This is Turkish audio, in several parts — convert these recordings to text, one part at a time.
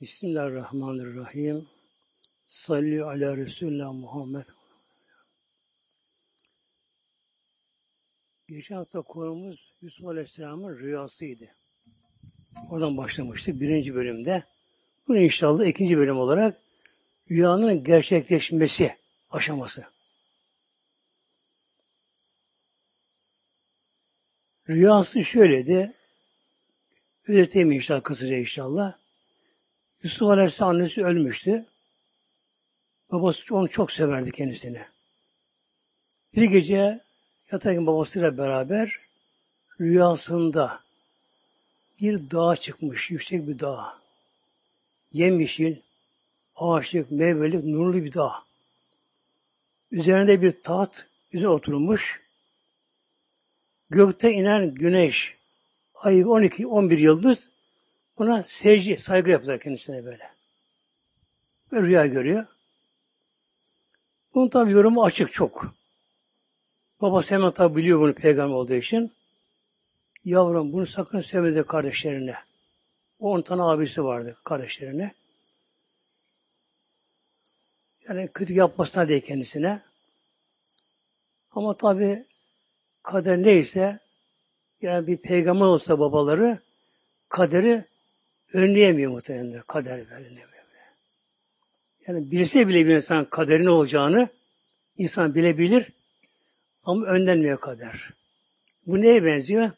Bismillahirrahmanirrahim. Salli ala Resulullah Muhammed. Geçen hafta konumuz Yusuf Aleyhisselam'ın rüyasıydı. Oradan başlamıştık birinci bölümde. Bu inşallah ikinci bölüm olarak rüyanın gerçekleşmesi aşaması. Rüyası şöyleydi. Öğreteyim inşallah kısaca inşallah. Yusuf Aleyhisselam annesi ölmüştü. Babası onu çok severdi kendisini. Bir gece yatarken babasıyla beraber rüyasında bir dağa çıkmış, yüksek bir dağ. Yemyeşil, ağaçlık, meyvelik, nurlu bir dağ. Üzerinde bir taht, üzerine oturmuş. Gökte inen güneş, ay 12, 11 yıldız buna secde, saygı yaptılar kendisine böyle. Ve rüya görüyor. Bunun tabi yorumu açık çok. Babası hemen tabi biliyor bunu peygamber olduğu için. Yavrum bunu sakın söyleme kardeşlerine. O on tane abisi vardı kardeşlerine. Yani kötü yapmasına diye kendisine. Ama tabi kader neyse yani bir peygamber olsa babaları kaderi önleyemiyor muhtemelen kader önleyemiyor. Yani bilse bile bir insan kaderin olacağını insan bilebilir ama önlenmiyor kader. Bu neye benziyor?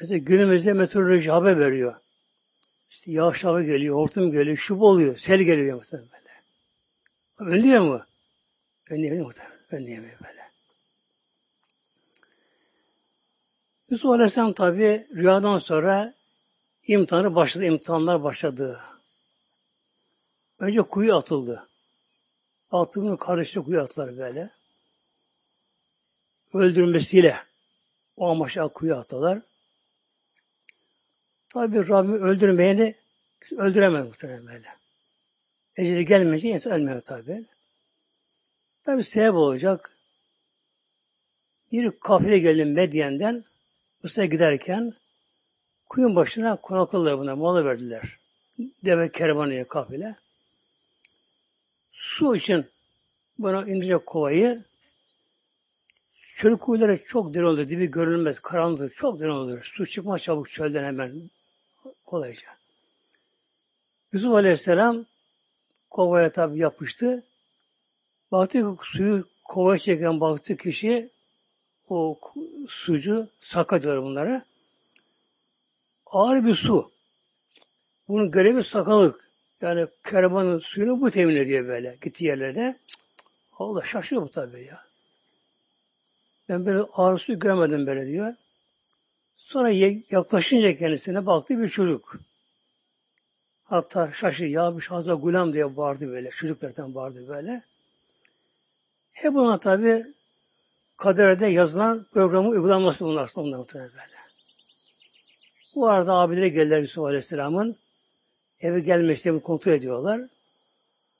Mesela günümüzde meteoroloji haber veriyor. İşte yağış hava geliyor, hortum geliyor, şu oluyor, sel geliyor mesela böyle. Önlüyor mu? Önleyemiyor muhtemelen. Önleyemiyor böyle. Yusuf Aleyhisselam tabi rüyadan sonra imtihanı başladı, imtihanlar başladı. Önce kuyu atıldı. Atımın kardeşine kuyu attılar böyle. Öldürmesiyle o amaçla kuyu attılar. Tabi Rabbim öldürmeyeni öldüremez muhtemelen böyle. Eceli gelmeyince insan ölmüyor tabi. Tabi sebep olacak. Bir kafile gelin Medyen'den Mısır'a giderken kuyun başına konakladılar buna, mola verdiler. Deve kervanıya kafile. Su için buna indirecek kovayı çöl kuyuları çok derin olur. Dibi görünmez, karanlıktır. Çok derin olur. Su çıkmaz çabuk çölden hemen kolayca. Yusuf Aleyhisselam kovaya tabi yapıştı. Baktı ki suyu kovaya çeken baktı kişi o sucu saka diyorlar bunlara. Ağır bir su. Bunun görevi sakalık. Yani kervanın suyunu bu temin ediyor böyle gittiği yerlerde. Allah şaşıyor bu tabi ya. Ben böyle ağır su görmedim böyle diyor. Sonra yaklaşınca kendisine baktı bir çocuk. Hatta şaşı ya bir şahza gulam diye bağırdı böyle. Çocuklardan bağırdı böyle. Hep buna tabi kaderde yazılan programın uygulanması bunlar aslında böyle. Bu arada abileri geldiler Yusuf Aleyhisselam'ın. Eve gelmesini kontrol ediyorlar.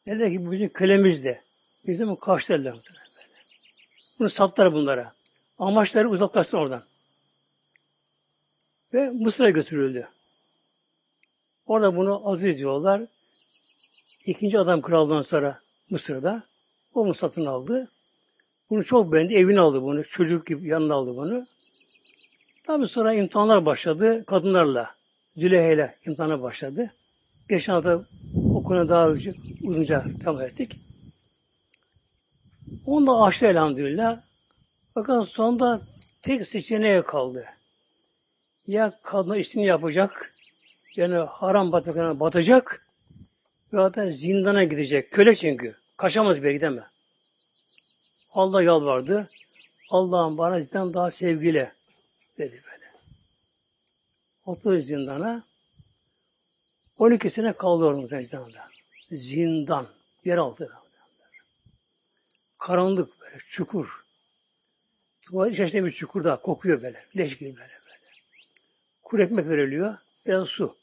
Dediler ki bu bizim kölemizdi. Bizim karşı dediler. Bunu sattılar bunlara. Amaçları uzaklaşsın oradan. Ve Mısır'a götürüldü. Orada bunu aziz diyorlar. İkinci adam kraldan sonra Mısır'da. Onu satın aldı. Bunu çok beğendi. Evine aldı bunu. Çocuk gibi yanına aldı bunu. Tabi sonra imtihanlar başladı. Kadınlarla. Züleyha ile imtihana başladı. Geçen hafta o konuda daha uzunca devam ettik. Onu da açtı elhamdülillah. Fakat sonunda tek seçeneğe kaldı. Ya kadına işini yapacak, yani haram bataklarına batacak, ya da zindana gidecek. Köle çünkü. Kaçamaz bir gidemez. Allah yalvardı. Allah'ım bana zindan daha sevgili dedi böyle. Oturdu zindana. 12 sene kaldı orada zindanda. Zindan. Yeraltı. Karanlık böyle, çukur. Tuvalet içerisinde bir çukur daha kokuyor böyle. Leş gibi böyle böyle. Kuru ekmek veriliyor. Biraz su.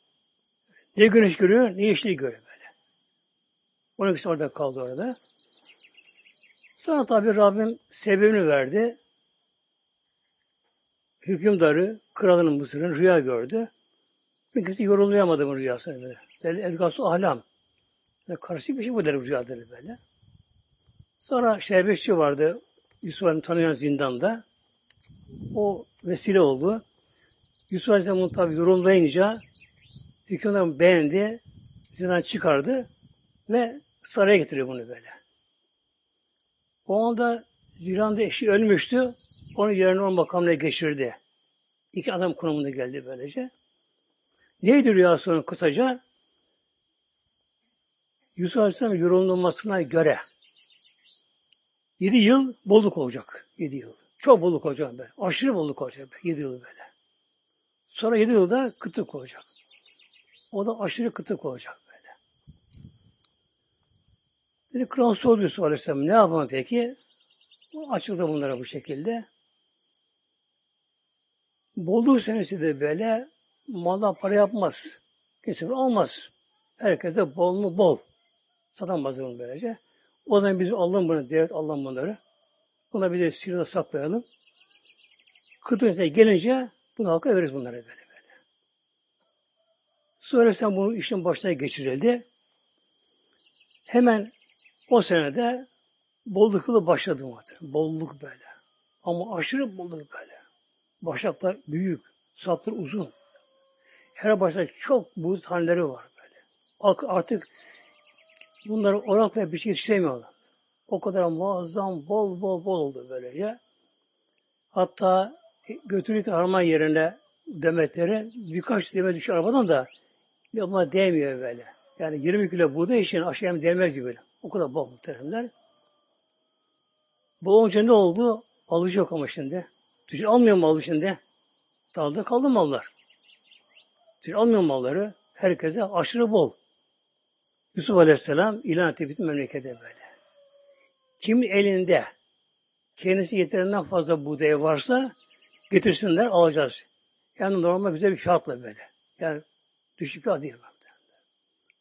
Ne güneş görüyor, ne yeşil görüyor böyle. 12 orada kaldı orada. Sonra tabi Rabbim sebebini verdi. Hükümdarı, kralının Mısır'ın rüya gördü. Bir kimse yorulmayamadı bu rüyasını böyle. Dedi Edgasu ahlam. Böyle karışık bir şey bu der rüya dedi böyle. Sonra şerbetçi vardı. Yusuf tanıyan zindanda. O vesile oldu. Yusuf Aleyhisselam tabi yorumlayınca hükümdarı beğendi. Zindan çıkardı ve saraya getiriyor bunu böyle. O anda Ziranda eşi ölmüştü. Onu yerine o makamına geçirdi. İki adam konumunda geldi böylece. Neydi rüyasının kısaca? Yusuf Aleyhisselam yorumlanmasına göre yedi yıl bolluk olacak. Yedi yıl. Çok bolluk olacak böyle. Aşırı bolluk olacak böyle. Yedi yıl böyle. Sonra yedi yılda kıtlık olacak. O da aşırı kıtlık olacak böyle. Dedi Kral sordu Yusuf Aleyhisselam ne yapalım peki? Açıldı bunlara bu şekilde. Bolluk senesi de böyle malda para yapmaz. Kesin olmaz. Herkese bol mu bol. Satamaz bunu böylece. O zaman biz alalım bunu, devlet alalım bunları. Buna bir de sırada saklayalım. Kıtlık gelince bunu halka veririz bunları böyle böyle. Sonra sen bunu işin başına geçirildi. Hemen o senede bolluk yılı başladı mı? Bolluk böyle. Ama aşırı bolluk böyle. Başaklar büyük, saplar uzun. Her başta çok buğz haneleri var böyle. Artık bunları orakla bir şey istemiyorlar. O kadar muazzam, bol bol bol oldu böylece. Hatta götürürken arama yerine demetleri birkaç demet düşüyor arabadan da yapma değmiyor böyle. Yani 20 kilo buğday için aşağıya değmez böyle. O kadar bol muhteremler. Bu olunca ne oldu? Alıcı yok ama şimdi. Tüccar almıyor malı şimdi. Dağda kaldı mallar. Tüccar almıyor malları. Herkese aşırı bol. Yusuf Aleyhisselam ilan etti bütün memlekete böyle. Kim elinde kendisi yeterinden fazla buğday varsa getirsinler alacağız. Yani normal güzel bir fiyatla böyle. Yani düşük fiyat değil.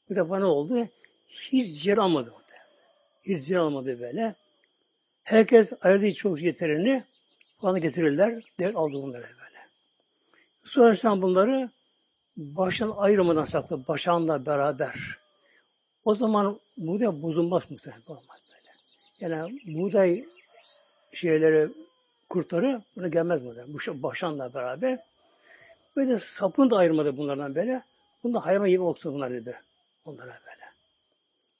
Bu defa ne oldu? Hiç cer almadı. Hiç cer almadı böyle. Herkes ayırdığı çok yeterini bana getirirler. Devlet aldı bunları böyle. Sonra bunları baştan ayırmadan saklı, başanla beraber. O zaman buğday bozulmaz muhtemelen. Olmaz böyle. Yani buğday şeyleri, kurtları buna gelmez burada. Bu başanla beraber. Böyle sapını da ayırmadı bunlardan böyle. Bunda hayvan gibi olsun bunlar dedi. Onlara böyle.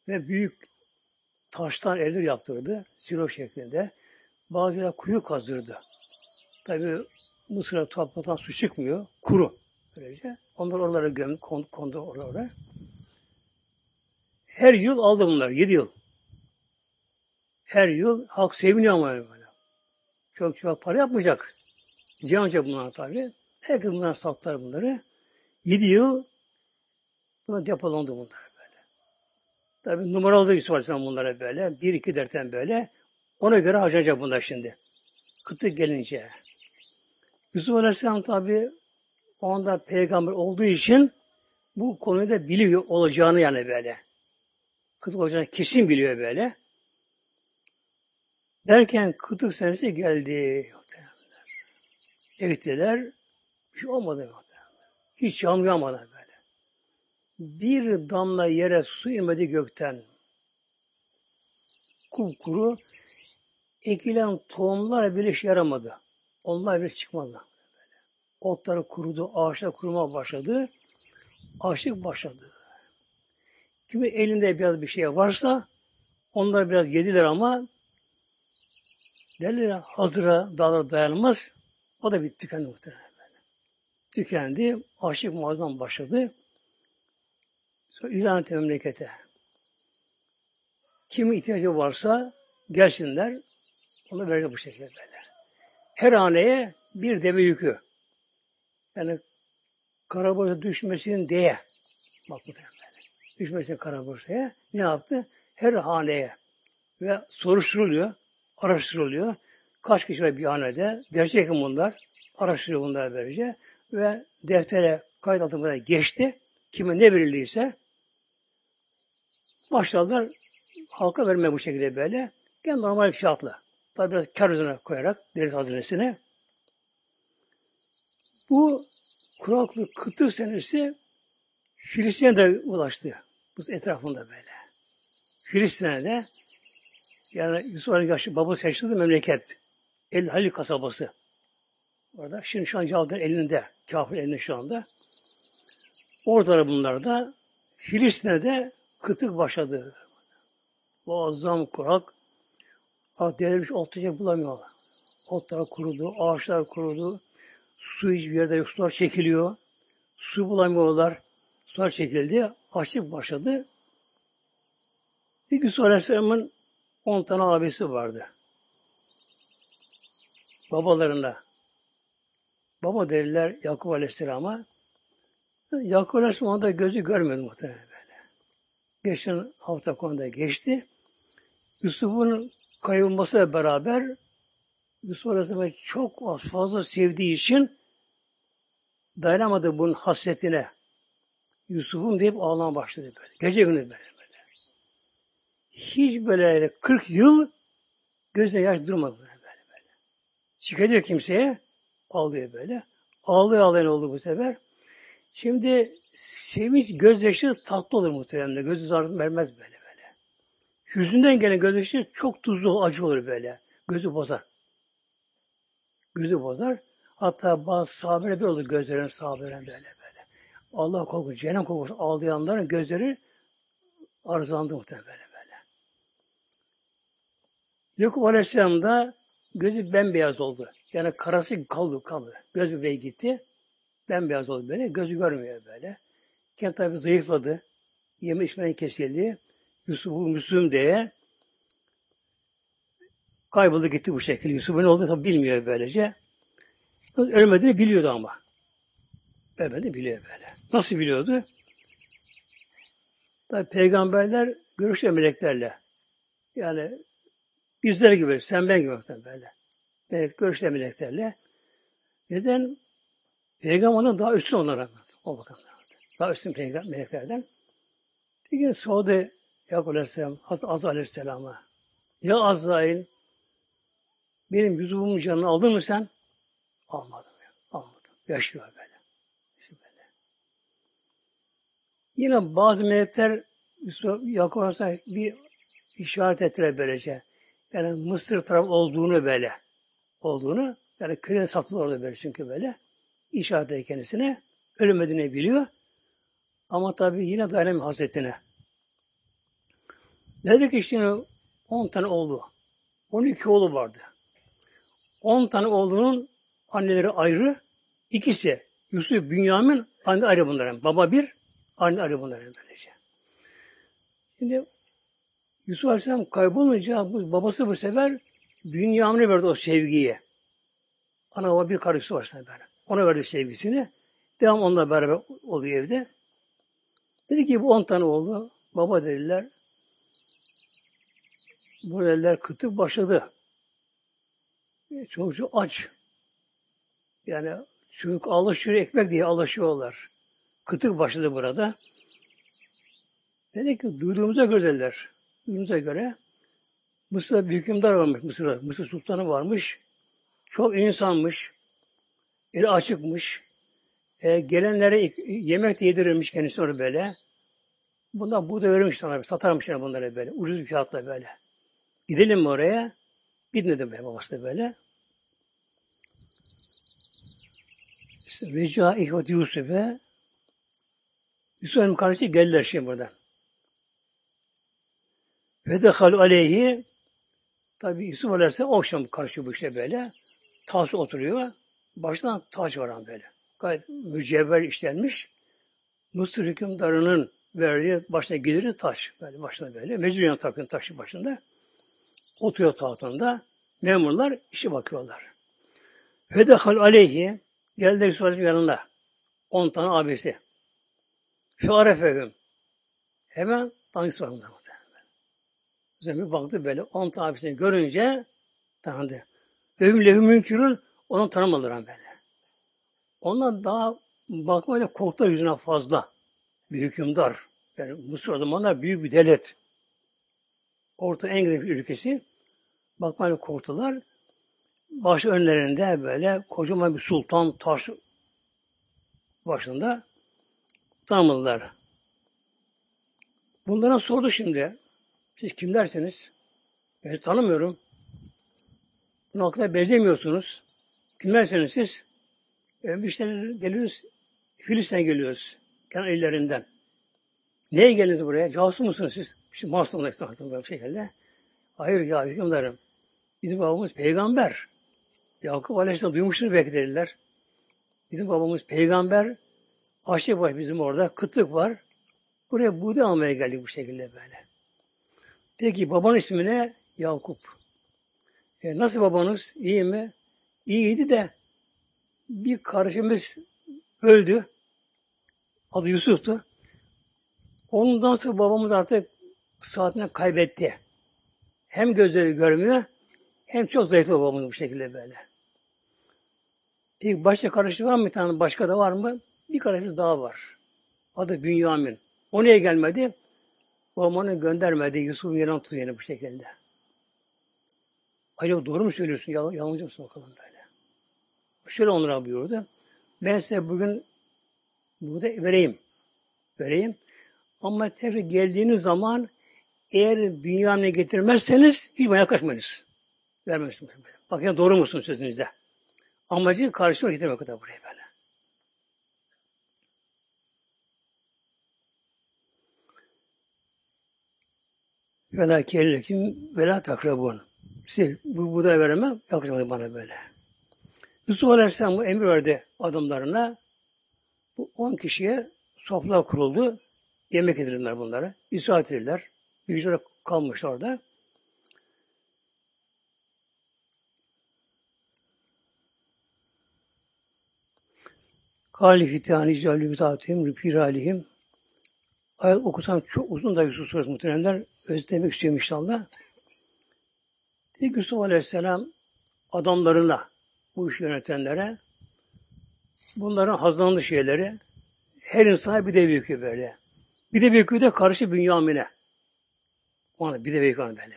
Ve büyük taştan evler yaptırdı. Silo şeklinde. Bazıları kuyu kazdırdı. Tabi Mısır'a topraktan su çıkmıyor. Kuru. Böylece. Onlar oralara göm, kondu oralara. Her yıl aldı bunlar. Yedi yıl. Her yıl halk seviniyor ama böyle. Çok çok para yapmayacak. Ziyanca bunlar tabi. Herkes bundan sattılar bunları. Yedi yıl buna depolandı bunlar böyle. Tabi numaralı Yusuf Aleyhisselam bunlara böyle. Bir iki derten böyle. Ona göre harcanacak bunlar şimdi. Kıtlık gelince. Yusuf Aleyhisselam tabi o anda peygamber olduğu için bu konuyu da biliyor olacağını yani böyle. Kıtlık olacağını kesin biliyor böyle. Derken kıtlık senesi geldi. Ektiler. Bir şey olmadı. Hiç yağmur yağmadı böyle. Bir damla yere su inmedi gökten. Kupkuru ekilen tohumlar bile iş yaramadı. Onlar bile çıkmadı. Otları kurudu, ağaçlar kuruma başladı. Açlık başladı. Kimi elinde biraz bir şey varsa onlar biraz yediler ama derler hazıra dağlara dayanmaz. O da bir tükendi muhtemelen. Tükendi. Açlık muazzam başladı. Sonra ilan etti memlekete. Kimi ihtiyacı varsa gelsinler. Onu verecek bu şekilde böyle. Her haneye bir deve yükü. Yani karaborsa düşmesin diye. Bak bu böyle. Düşmesin karaborsaya. Ne yaptı? Her haneye ve soruşturuluyor, araştırılıyor. Kaç kişi var bir hanede? Gerçek mi bunlar? Araştırıyor bunlar böylece. Ve deftere kayıt altına geçti. Kime ne verildiyse başladılar halka vermeye bu şekilde böyle. Yani normal fiyatla. Tabi biraz kar üzerine koyarak devlet hazinesine. Bu kuraklık kıtlık senesi Filistin'e de ulaştı. Bu etrafında böyle. Filistin'e de yani Yusuf Aleyhisselam babası yaşadığı memleket. El Halil kasabası. Orada. Şimdi şu an Cavd'ın elinde. Kafir elinde şu anda. Orada bunlar da Filistin'e de kıtık başladı. Muazzam kurak. Ah delirmiş otlayacak bulamıyorlar. Otlar kurudu, ağaçlar kurudu. Su hiçbir yerde yok. Sular çekiliyor. Su bulamıyorlar. Sular çekildi. Açlık başladı. İlk Aleyhisselam'ın on tane abisi vardı. Babalarında. Baba derler Yakup Aleyhisselam'a. Yakup Aleyhisselam da gözü görmedi muhtemelen böyle. Geçen hafta konuda geçti. Yusuf'un kaybolmasıyla beraber Yusuf Aleyhisselam'ı çok fazla sevdiği için dayanamadı bunun hasretine. Yusuf'um deyip ağlamaya başladı böyle. Gece günü böyle böyle. Hiç böyle 40 yıl gözüne yaş durmadı böyle böyle. böyle. Şikayet kimseye ağlıyor böyle. Ağlıyor ağlayan oldu bu sefer. Şimdi sevinç gözyaşı tatlı olur muhtemelen. Gözü zarar vermez böyle böyle. Yüzünden gelen gözyaşı çok tuzlu, acı olur böyle. Gözü bozar. Gözü bozar. Hatta bazı sahabeler bir olur gözlerin sahabelerin böyle böyle. Allah korkusu, cehennem korkusu ağlayanların gözleri arzulandı muhtemelen böyle böyle. Yakup Aleyhisselam da gözü bembeyaz oldu. Yani karası kaldı kaldı. Göz bebeği gitti. Bembeyaz oldu böyle. Gözü görmüyor böyle. Kendi tabi zayıfladı. Yeme içmeden kesildi. Yusuf'u Müslüm diye kayboldu gitti bu şekilde. Yusuf'un ne olduğunu tabi bilmiyor böylece. Ölmediğini biliyordu ama. Ölmediğini biliyor böyle. Nasıl biliyordu? Tabi peygamberler görüşüyor meleklerle. Yani bizler gibi, sen ben gibi böyle. Melek görüşüyor meleklerle. Neden? Peygamberden daha üstün onlara. O bakımdan. Daha üstün peygamber meleklerden. Bir gün sordu Yakup Aleyhisselam, Hazreti Azza Aleyhisselam'a. Ya Azrail, benim yüzümün canını aldın mı sen? Almadım. Ya, almadım. Yaşıyor böyle. Yaşıyor böyle. Yine bazı melekler Aleyhisselam bir işaret ettiler böylece. Yani Mısır tarafı olduğunu böyle. Olduğunu. Yani köle satılır orada böyle çünkü böyle işaret ediyor kendisine. Ölmediğini biliyor. Ama tabi yine dayanamıyor Hazretine. Dedi ki şimdi 10 tane oğlu. 12 oğlu vardı. 10 tane oğlunun anneleri ayrı. İkisi Yusuf, Bünyamin anne ayrı bunların. Baba bir, anne ayrı bunların böylece. Şimdi Yusuf Aleyhisselam kaybolunca bu, babası bu sefer Bünyamin'e verdi o sevgiyi. Ana baba bir var sana böyle. Ona verdi sevgisini. Devam onunla beraber oluyor evde. Dedi ki bu on tane oldu. Baba dediler. Bu dediler kıtık başladı. Çocuk aç. Yani çocuk alışıyor ekmek diye alışıyorlar. Kıtık başladı burada. Dedi ki duyduğumuza göre dediler. Duyduğumuza göre Mısır'da bir hükümdar varmış Mısır'da. Mısır sultanı varmış. Çok insanmış. Eli açıkmış. E, gelenlere yemek de yedirirmiş kendisi onu böyle. Bundan buğday verirmiş sana. Satarmış bunları böyle. Ucuz bir fiyatla böyle. Gidelim mi oraya? Gidin dedim ben babası da böyle. İşte Veca İhvat Yusuf'e Yusuf'un kardeşi geldiler şimdi buradan. Ve dehalu aleyhi tabi Yusuf Aleyhisselam akşam karşı bu işte böyle. Tas oturuyor. Baştan taç var böyle. Gayet mücevher işlenmiş. Mısır hükümdarının verdiği başına geliri taş. Böyle başına böyle. Mecburiyen takın taşı başında. Oturuyor tahtında. Memurlar işe bakıyorlar. Fedehal aleyhi geldi Resulü yanında. On tane abisi. Fearefehüm. Hemen tanıştı onunla. Zemi baktı böyle on tane abisini görünce tanıdı. Övüm lehü münkürün onu tanımadılar böyle. Ondan daha bakmayla korktular yüzüne fazla. Bir hükümdar. Yani Mısır o büyük bir devlet. Orta en geniş ülkesi. Bakmayla korktular. Baş önlerinde böyle kocaman bir sultan taş başında tanımadılar. Bunlara sordu şimdi. Siz kimlersiniz? Ben tanımıyorum. Bunun hakkında benzemiyorsunuz. Kimlersiniz siz? E, işte geliyoruz, Filistin'e geliyoruz. Kenan illerinden. Neye geldiniz buraya? Casus musunuz siz? İşte Mars'tan istasyonu böyle bir şekilde. Hayır ya hükümdarım. Bizim babamız peygamber. Yakup Aleyhisselam duymuştur belki dediler. Bizim babamız peygamber. Açlık var bizim orada. Kıtlık var. Buraya buğday almaya geldik bu şekilde böyle. Peki babanın ismi ne? Yakup. E, nasıl babanız? İyi mi? İyiydi de bir kardeşimiz öldü. Adı Yusuf'tu. Ondan sonra babamız artık saatini kaybetti. Hem gözleri görmüyor, hem çok zayıf babamız bu şekilde böyle. Bir başka kardeşi var mı bir tane? Başka da var mı? Bir kardeşi daha var. Adı Bünyamin. O niye gelmedi? Babamın göndermedi. Yusuf'un yerine tutuyor yine bu şekilde. Acaba doğru mu söylüyorsun? Yalan, yalancı mısın bakalım böyle. Şöyle onlara buyurdu. Ben size bugün burada vereyim. Vereyim. Ama tekrar geldiğiniz zaman eğer Bünyamin'e getirmezseniz hiç bana yaklaşmayınız. Vermezsiniz. Bakın doğru musun sözünüzde? Amacı karşılığı getirmek kadar buraya böyle. Ve la kellekim ve la takrabun. Size bu buğday veremem, yaklaşmayın bana böyle. Yusuf Aleyhisselam bu emir verdi adamlarına. Bu on kişiye sofralar kuruldu. Yemek yedirdiler bunlara. İsraat ettiler. Bir kalmış orada. Kâli fitâni callü mütâtihim rüpîr alihim. Ayet okusam çok uzun da Yusuf Suresi muhteremler. Özlemek istiyorum inşallah. Dedi Yusuf Aleyhisselam adamlarına, bu işi yönetenlere bunların hazırlandığı şeyleri her insana bir de büyük böyle. Bir de büyük de karşı Bünyamin'e. Ona bir de büyük böyle.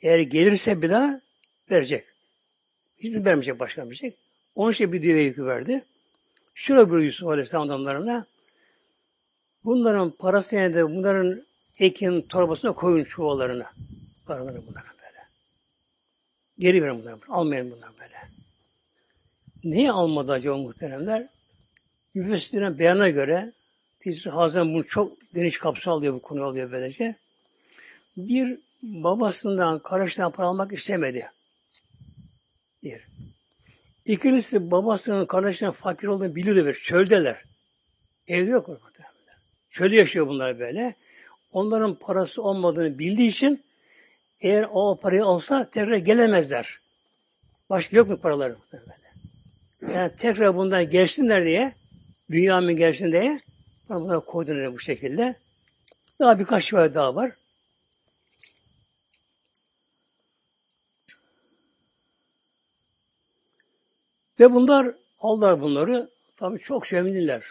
Eğer gelirse bir daha verecek. Hiçbir vermeyecek, başka vermeyecek. Onun için bir düve yükü verdi. Şöyle bir Yusuf Aleyhisselam adamlarına bunların parası de bunların ekin torbasına koyun çuvallarına. Paralarını bunlara böyle. Geri verin bunları. Almayın bunları böyle. Neyi almadı acaba muhteremler? Müfessirlerin beyana göre Tizri Hazem bunu çok geniş kapsam alıyor bu konu alıyor böylece. Bir babasından, kardeşinden para almak istemedi. Bir. İkincisi babasının kardeşinin fakir olduğunu biliyordu bir. Çöldeler. Evde yok orada. Çölde yaşıyor bunlar böyle. Onların parası olmadığını bildiği için eğer o parayı alsa tekrar gelemezler. Başka yok mu paraları? Böyle. Yani tekrar bundan gelsinler diye Bünyamin gelsin diye bunlara koydular bu şekilde. Daha birkaç şey daha var. Ve bunlar aldılar bunları. Tabii çok sevindiler.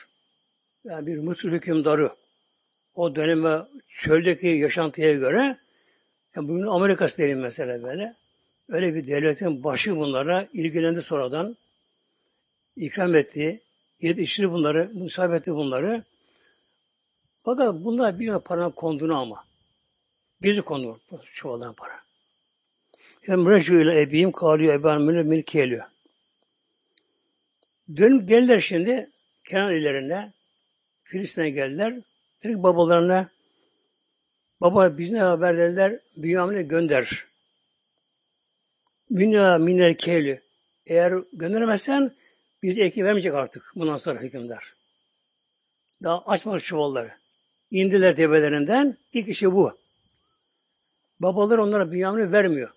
Yani bir Mısır hükümdarı o döneme çöldeki yaşantıya göre yani bugün Amerika'sı diyelim mesela böyle. Öyle bir devletin başı bunlara ilgilendi sonradan. ikram etti. Yetiştirdi bunları, etti bunları. Fakat bunlar bir paranın konduğunu ama. Bizi konu çuvaldan para. Hem recu ile ebiyim kalıyor eban mülü milki geliyor. Dönüp geldiler şimdi Kenan illerine. Filistin'e geldiler. Dedik babalarına baba biz ne haber dediler? Bünyamin'e gönder. Minna minel kevli. Eğer göndermezsen biz eki vermeyecek artık bundan sonra hükümdar. Daha açmadı çuvalları. İndiler tepelerinden. İlk işi bu. Babalar onlara Bünyamin'i vermiyor.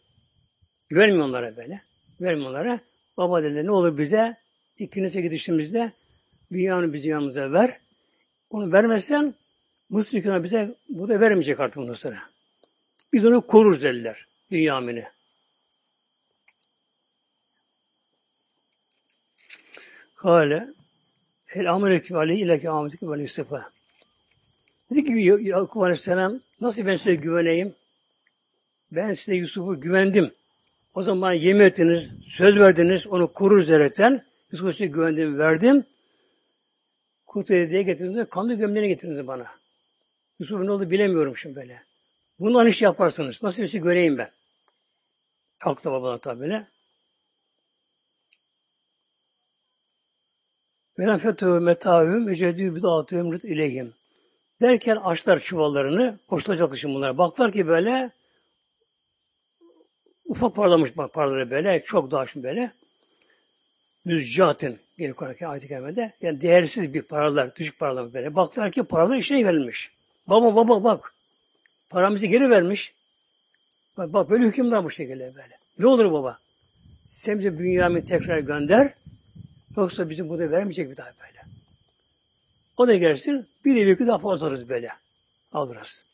Vermiyor onlara böyle. Vermiyor onlara. Baba dediler ne olur bize İkinci gidişimizde Bünyamin'i bizi yanımıza ver. Onu vermezsen Mısır hükümdarı bize bu da vermeyecek artık bundan sonra. Biz onu koruruz dediler. Bünyamin'i. Kale El amelekü aleyhi ileke ametikü vel Yusuf'a. Dedi ki Yakup Aleyhisselam nasıl ben size güveneyim? Ben size Yusuf'u güvendim. O zaman yemin ettiniz, söz verdiniz, onu kurur zeretten. Size güvendim, verdim. Kurt diye getirdiğinde kanlı gömleğini getirdi bana. Yusuf'un ne oldu bilemiyorum şimdi böyle. Bundan iş yaparsınız. Nasıl bir şey göreyim ben. Haklı babalar tabi böyle. Velen fetû metâhüm ecedû bidâtü emrit ileyhim. Derken açtılar çuvallarını, koşturacak için bunlara. Baktılar ki böyle ufak parlamış paraları böyle, çok daha şimdi böyle. Müzcatin geri Kur'an-ı ayet-i kerimede. Yani değersiz bir paralar, düşük paralar böyle. Baktılar ki paralar işine verilmiş. Baba baba bak. Paramızı geri vermiş. Bak, bak böyle hükümler bu şekilde böyle. Ne olur baba? Sen bize Bünyamin tekrar gönder. Yoksa bizim burada vermeyecek bir daha böyle. O da gelsin. Bir de bir daha fazla alırız böyle. Alırız.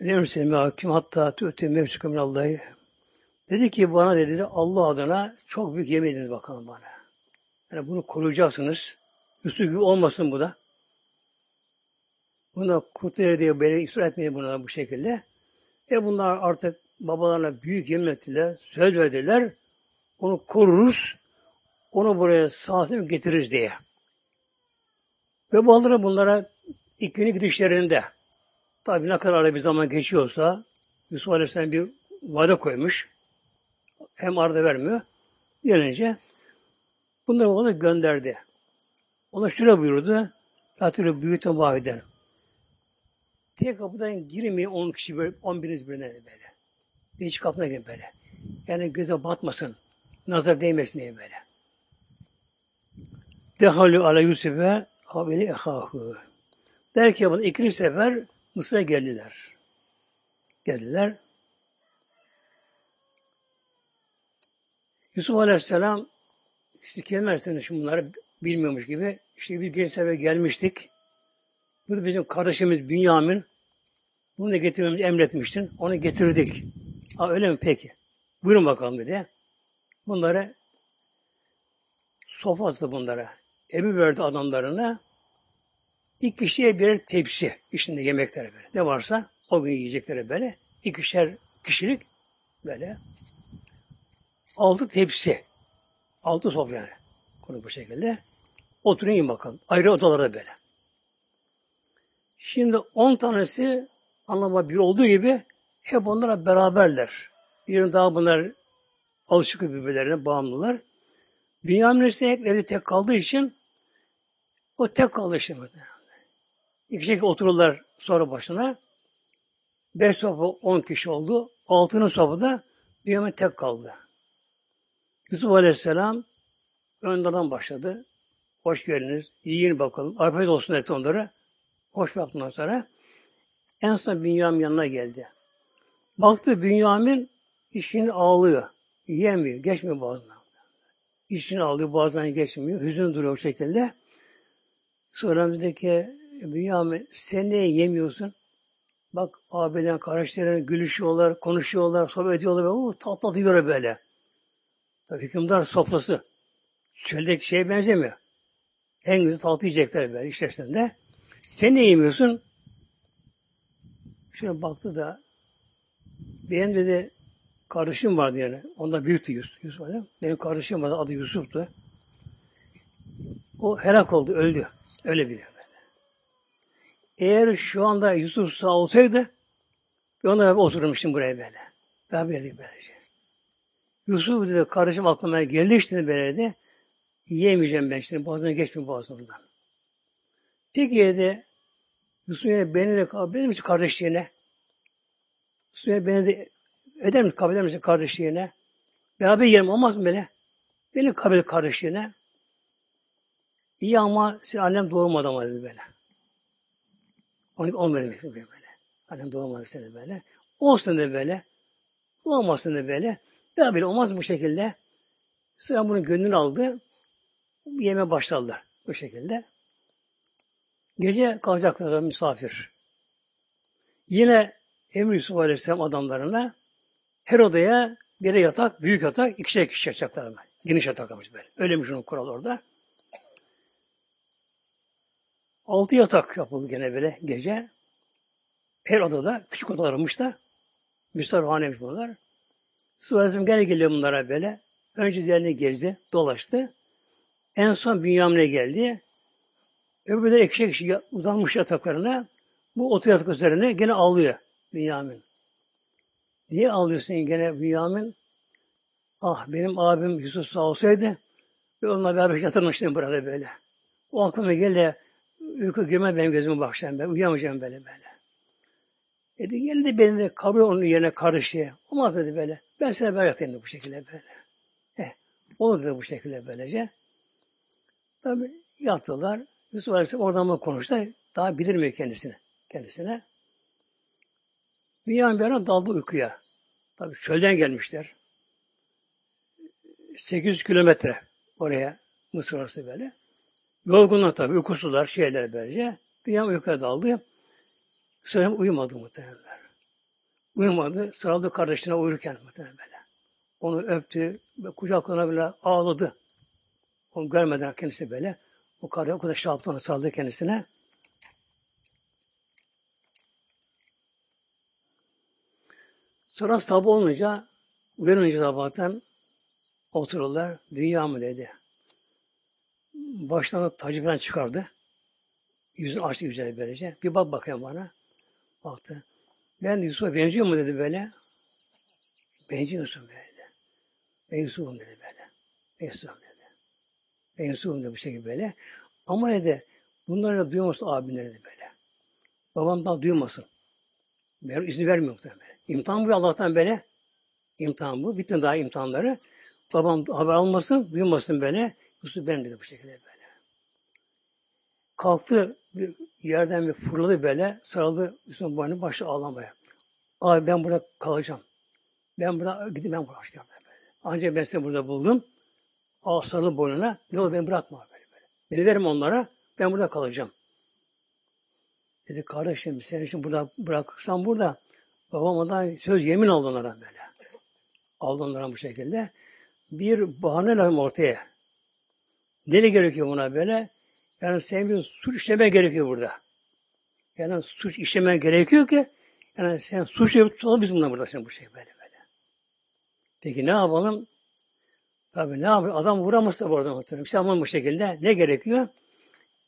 Demişsin hakim hatta tü'tü mevsüküm Allah'ı. Dedi ki bana dedi Allah adına çok büyük yemin ediniz bakalım bana. Yani bunu koruyacaksınız. Üstü gibi olmasın bu da. Buna kurtları diye böyle israr etmeyin bunlara bu şekilde. E bunlar artık babalarına büyük yemin ettiler, söz verdiler. Onu koruruz, onu buraya sağ getiririz diye. Ve babaları bunlara ilk günü gidişlerinde tabi ne kadar bir zaman geçiyorsa Yusuf Aleyhisselam bir vade koymuş. Hem arada vermiyor. Gelince bunları ona gönderdi. Ona şöyle buyurdu. Yatırı büyütün vahiden. Tek kapıdan girmeyin on kişi böyle, on biriniz birine böyle. Hiç kapına girin böyle. Yani göze batmasın. Nazar değmesin diye böyle. Dehalü ala Yusuf'e haberi ehahu. Der ki bunu ikinci sefer Mısır'a geldiler. Geldiler. Yusuf Aleyhisselam siz gelmezseniz şimdi bunları bilmiyormuş gibi işte biz geçen sefer gelmiştik. Bu da bizim kardeşimiz Bünyamin. Bunu da getirmemizi emretmiştin. Onu getirdik. Ha öyle mi peki? Buyurun bakalım dedi. Bunları sofrası bunlara. Evi verdi adamlarına. İki kişiye birer tepsi içinde yemekleri böyle. Ne varsa o gün yiyecekleri böyle. İkişer kişilik böyle. Altı tepsi. Altı sofra yani. Konu bu şekilde. Oturun yiyin bakalım. Ayrı odalarda böyle. Şimdi on tanesi anlama bir olduğu gibi hep onlara beraberler. Birini daha bunlar alışık birbirlerine bağımlılar. Bünyamin ise hep evde tek kaldığı için o tek kaldı işte. İki şekilde otururlar sonra başına. Beş sofa on kişi oldu. Altının sofada Bünyamin tek kaldı. Yusuf Aleyhisselam önden başladı. Hoş geldiniz. Yiyin bakalım. Afiyet olsun etti onlara. Hoş baktıktan sonra en son Bünyamin yanına geldi. Baktı Bünyamin işini ağlıyor. Yiyemiyor. Geçmiyor boğazına. İşini ağlıyor. Boğazdan geçmiyor. Hüzün duruyor o şekilde. Sonra dedi ki Bünyamin sen niye yemiyorsun? Bak abilerin, kardeşlerin gülüşüyorlar, konuşuyorlar, sohbet ediyorlar. Tatlı tatlı böyle. Tabii hükümdar sofrası. Çöldeki şeye benzemiyor. En güzel tatlı yiyecekler böyle içerisinde. Sen ne yemiyorsun? Şöyle baktı da benim dedi kardeşim vardı yani. Onda büyüktü Yusuf. Yusuf öyle. Benim kardeşim vardı. Adı Yusuf'tu. O helak oldu. Öldü. Öyle bile. Eğer şu anda Yusuf sağ olsaydı ben ona oturmuştum buraya böyle. Ben verdik böylece. Yusuf dedi kardeşim aklıma geldi işte dedi. Yiyemeyeceğim ben şimdi. Boğazına geçmiyor boğazımdan. Peki dedi Yusuf'a beni de kabul eder misin kardeşliğine? Yusuf'a beni de eder misin, kabul eder misin kardeşliğine? Beraber yerim olmaz mı böyle? Beni kabul kardeşliğine. İyi ama senin annem doğurmadı ama dedi böyle. Onu olmadı demek böyle. Annem doğurmadı seni böyle. Olsun da böyle. Doğmasın da böyle. Daha böyle olmaz bu şekilde. Sonra bunun gönlünü aldı. Yeme başladılar bu şekilde. Gece kalacaklar misafir. Yine Emir Yusuf Aleyhisselam adamlarına her odaya bir yatak, büyük yatak, ikişer kişi yatacaklar ama. Geniş yatak ama böyle. Öylemiş onun kural orada. Altı yatak yapıldı gene böyle gece. Her odada, küçük odalarmış da misafirhaneymiş bunlar. Su Aleyhisselam gene geliyor bunlara böyle. Önce diğerini gezdi, dolaştı. En son Bünyamin'e geldi. Öbürleri ekşi ekşi uzanmış yataklarına. Bu otur yatak üzerine gene ağlıyor Bünyamin. Niye ağlıyorsun gene Bünyamin? Ah benim abim Yusuf sağ olsaydı ve onunla beraber yatırmıştım burada böyle. O aklıma geldi uyku girme benim gözüme başlayan ben uyuyamayacağım böyle böyle. Dedi geldi benim de kabri onun yerine kardeşliğe. Olmaz dedi böyle. Ben sana yatayım dedi bu şekilde böyle. Eh, olur dedi bu şekilde böylece. Tabi yattılar. Yusuf Aleyhisselam oradan mı konuştu? Daha bilirmiyor kendisine. Kendisine. Bünyamin bir ara daldı uykuya. Tabi çölden gelmişler. 800 kilometre oraya Mısır orası böyle. Yorgunlar tabi, uykusuzlar, şeyler böylece. Bünyamin uykuya daldı. Sonra uyumadı muhtemelenler. Uyumadı, sarıldı kardeşine uyurken böyle. Onu öptü, kucaklarına bile ağladı. Onu görmeden kendisi böyle. O kardeş o kadar şey onu sarıldı kendisine. Sonra sabah olunca, uyanınca sabahtan otururlar. Dünya mı dedi. Baştan tacı falan çıkardı. Yüzünü açtı güzel böylece. Bir bak bakayım bana. Baktı. Ben Yusuf'a benziyor mu dedi böyle. Benziyorsun böyle. Ben Yusuf'um dedi böyle. Ben Yusuf'um dedi. Ben Yusuf'um dedi bu şekilde böyle. Ama dedi bunları da duymasın abinler dedi böyle. Babamdan duymasın. Ben izni vermiyor muhtemelen. İmtihan bu Allah'tan böyle. İmtihan bu. Bitti daha imtihanları. Babam haber almasın, duymasın böyle. Yusuf ben dedi bu şekilde böyle. Kalktı bir yerden bir fırladı böyle, sarıldı Yusuf'un boynuna başı ağlamaya. Abi ben burada kalacağım. Ben burada gidip ben bırakacağım böyle. Ancak ben seni burada buldum. Al sarılı boynuna. Ne olur beni bırakma böyle böyle. Beni verim onlara. Ben burada kalacağım. Dedi kardeşim sen için burada bırakırsan burada babam ondan söz yemin aldı onlara böyle. Aldı onlara bu şekilde. Bir bahane lazım ortaya. Nereye gerekiyor buna böyle? Yani senin bir suç işleme gerekiyor burada. Yani suç işleme gerekiyor ki yani sen suç yapıp tutalım biz bundan burada sen bu şey böyle böyle. Peki ne yapalım? Tabi ne yapalım? Adam vuramazsa bu arada muhtemelen. Bir şey bu şekilde. Ne gerekiyor?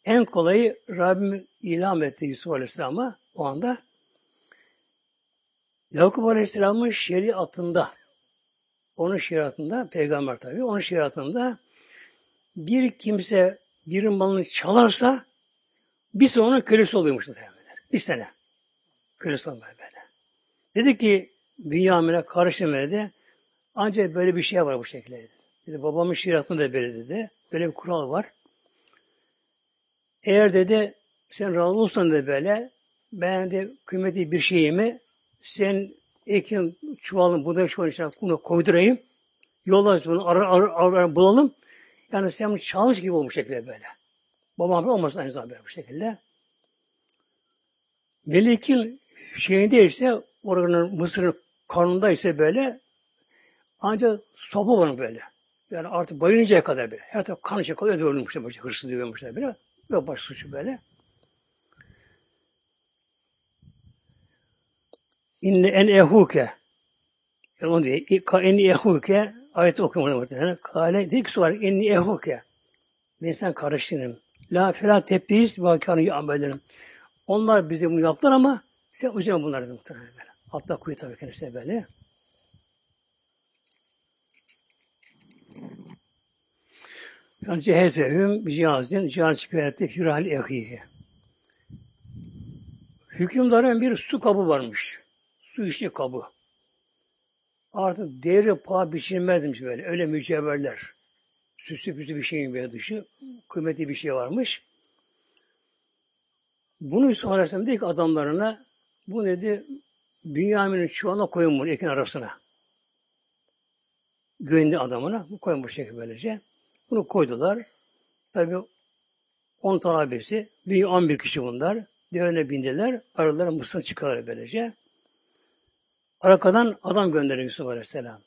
En kolayı Rabbim ilham etti Yusuf Aleyhisselam'a o anda. Yakup Aleyhisselam'ın şeriatında onun şeriatında, peygamber tabi, onun şeriatında bir kimse birinin malını çalarsa bir sene onun kölesi oluyormuş muhtemelenler. Bir sene. Kölesi olmuyor böyle. Dedi ki Bünyamin'e karıştırma dedi. Ancak böyle bir şey var bu şekilde dedi. dedi babamın şeriatında da böyle dedi. Böyle bir kural var. Eğer dedi sen razı olsan da böyle ben de kıymetli bir şeyimi sen ekin çuvalın buğday çuvalın içine koydurayım. Yollarız bunu arar, arar, arar, bulalım. Yani sen çalmış gibi olmuş şekilde böyle. Babam olmasın aynı zamanda bu şekilde. Melik'in şeyinde ise oranın Mısır'ın karnında ise böyle ancak sopa var böyle. Yani artık bayılıncaya kadar böyle. Her taraf kan içe kadar öldürülmüşler böyle. Hırsız dövülmüşler böyle. Yok baş suçu böyle. İnne en ehuke yani onu diye en ehuke ayet okumadım muhtemelen. Kale dedi ki sonra en ehuke ben sen karıştırırım. La filan teptiyiz vakanı amellerim. Onlar bize bunu yaptılar ama sen üzerine bunları da muhtemelen böyle. Hatta kuyu tabii kendisine böyle. Yani cehezehüm cihazin cihan şikayeti firahil ehiye. Hükümdarın bir su kabı varmış. Su içli kabı. Artık değeri paha biçilmezmiş böyle. Öyle mücevherler. Süslü püslü bir şeyin bir dışı. Kıymetli bir şey varmış. Bunu Yusuf Aleyhisselam dedi ki adamlarına bu dedi Bünyamin'in çuvalına koyun bunu ekin arasına. Güvendi adamına. Bu koyun bu şekilde böylece. Bunu koydular. Tabi 10 tane birisi. Bir 11 kişi bunlar. Devene bindiler. Aralarına Mısır'a çıkarlar böylece. Arkadan adam gönderiyor Yusuf Aleyhisselam.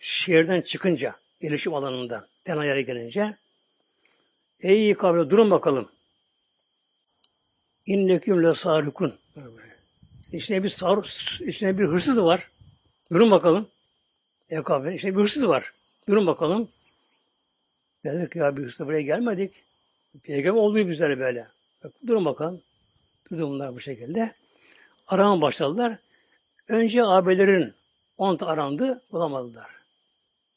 Şehirden çıkınca, erişim alanında, tenayara gelince, Ey kabile durun bakalım. İnneküm le sarikun. İçine bir sar, içine bir hırsız var. Durun bakalım. Ey kabile, içine bir hırsız var. Durun bakalım. Dedik ya bir usta buraya gelmedik. Peygamber olduğu bizlere böyle. Durun bakalım. Durdu bunlar bu şekilde. Arama başladılar. Önce abilerin on arandı, bulamadılar.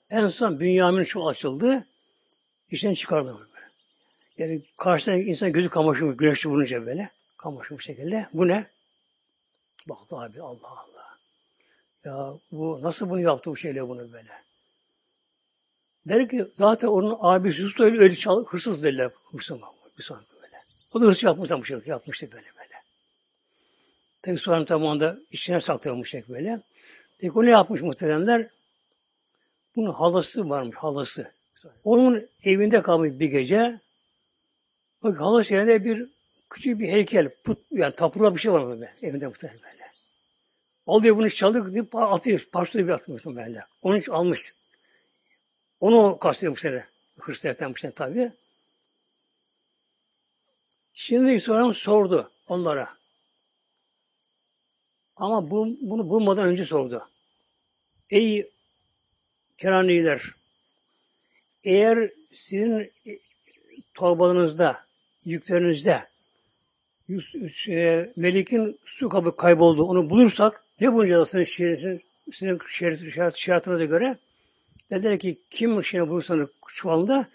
En son Bünyamin şu açıldı. İşten çıkardı. Böyle. Yani karşıdan insan gözü kamaşmış, güneşli vurunca böyle. Kamaşmış şekilde. Bu ne? Baktı abi Allah Allah. Ya bu nasıl bunu yaptı bu şeyle bunu böyle? Der ki zaten onun abisi Yusuf öyle, öyle çal, hırsız derler. Hırsız mı? Sonraki böyle. O da hırsız yapmış, yapmıştı böyle böyle. Tabi sonra tam anda içine saklıyormuş böyle. Peki o ne yapmış muhteremler? Bunun halası varmış, halası. Onun evinde kalmış bir gece. Bak halası yerinde bir küçük bir heykel, put, yani tapırla bir şey var böyle evinde muhtemelen böyle. Alıyor bunu çalıyor, deyip atıyor, parçalıyor bir atıyor böyle. Onu almış. Onu kastediyor bu sene. Sene tabi. Şimdi İsmail sordu onlara. Ama bu, bunu bulmadan önce sordu. Ey Keraniler, eğer sizin torbalarınızda, yüklerinizde e, Melik'in su kabı kayboldu, onu bulursak ne bulacağız sizin şehrinizin, sizin şehir, şeriatınıza göre? Dediler ki kim şimdi bulursanız çuvalında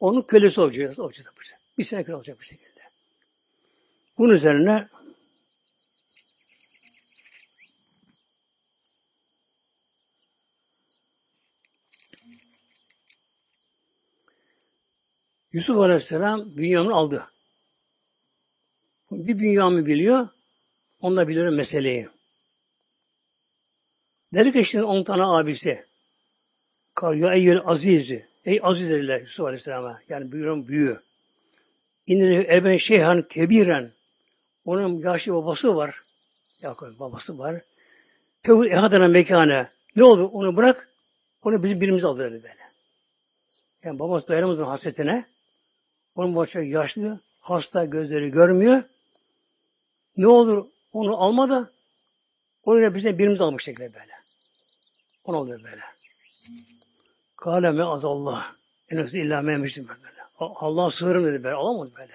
onun kölesi olacağız. olacağız bir sene köle olacak bu şekilde. Bunun üzerine Yusuf Aleyhisselam Bünyamin'i aldı. Bir Bünyamin biliyor, onunla biliyor meseleyi. Dedi ki işte on tane abisi. Kalıyor ey azizi. Ey aziz dediler Yusuf Aleyhisselam'a. Yani büyüğün büyüğü. İnne eben şeyhan kebiren. Onun yaşlı babası var. Yakın babası var. Fehu ehadana mekane. Ne oldu? Onu bırak. Onu bizim birimiz aldı dedi böyle. Yani babası dayanamadı hasretine. Onun başı yaşlı, hasta, gözleri görmüyor. Ne olur onu alma da onu bize birimiz almış şekilde böyle. Onu oluyor böyle. Kâle me azallah. Enesi illa memiştim böyle. Allah sığırım dedi böyle. Alamadı böyle.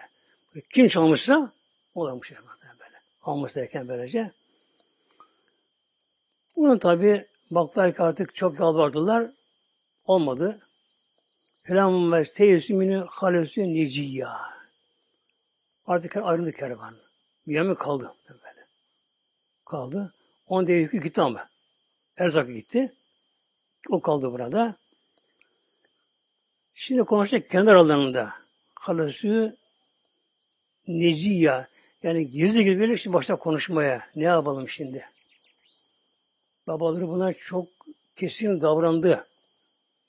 Kim çalmışsa o da şey böyle. Almış derken böylece. Bunun tabi baktılar ki artık çok yalvardılar. Olmadı. Felam ve teyyüsümünü halüsü neciyya. Artık ayrıldı kervan. Yemek kaldı. Böyle. Kaldı. On dev yükü gitti ama. Erzak gitti. O kaldı burada. Şimdi konuşacak kendi aralarında. Halüsü neciyya. Yani gizli gibi böyle şimdi başta konuşmaya. Ne yapalım şimdi? Babaları buna çok kesin davrandı.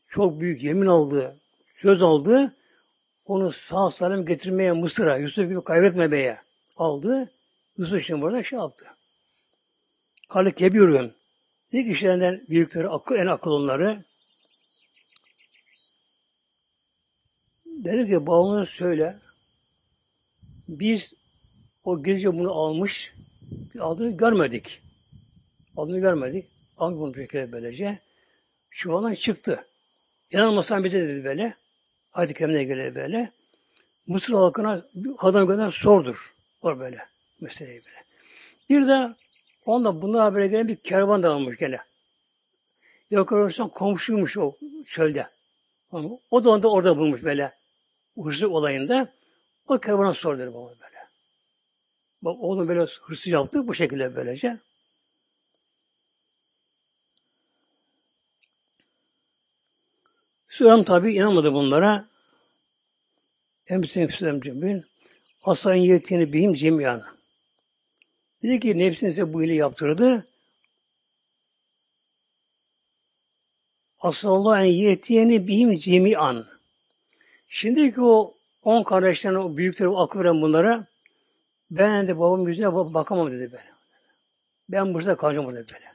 Çok büyük yemin aldı söz aldı. Onu sağ salim getirmeye Mısır'a, Yusuf gibi kaybetmemeye aldı. Yusuf için burada şey yaptı. Kalik Kebir'ün ilk işlerinden büyükleri, akıl, en akıl onları dedi ki babamız söyle biz o gece bunu almış aldığını görmedik. Aldığını görmedik. Almış bunu peki böylece. Şu an çıktı. İnanmasan bize dedi böyle. Ayet-i Kerime'ne göre böyle. Mısır halkına adam gönderen sordur. O böyle. Meseleyi böyle. Bir de onda buna habere gelen bir kervan dağılmış gene. Yok olursan komşuymuş o çölde. O da onda orada bulmuş böyle. Hırsız olayında. O kervana sor dedi baba böyle. Bak oğlum böyle hırsız yaptı bu şekilde böylece. Süleyman tabi inanmadı bunlara. Emsin Süleyman Cemil. Asan yetini bihim cemiyan. Dedi ki nefsinize bu ili yaptırdı. Asallahu en yetiyeni bihim cemiyan. Şimdiki o on kardeşlerin o büyükleri o akıl veren bunlara ben de babam yüzüne bakamam dedi böyle. Ben burada kalacağım burada böyle.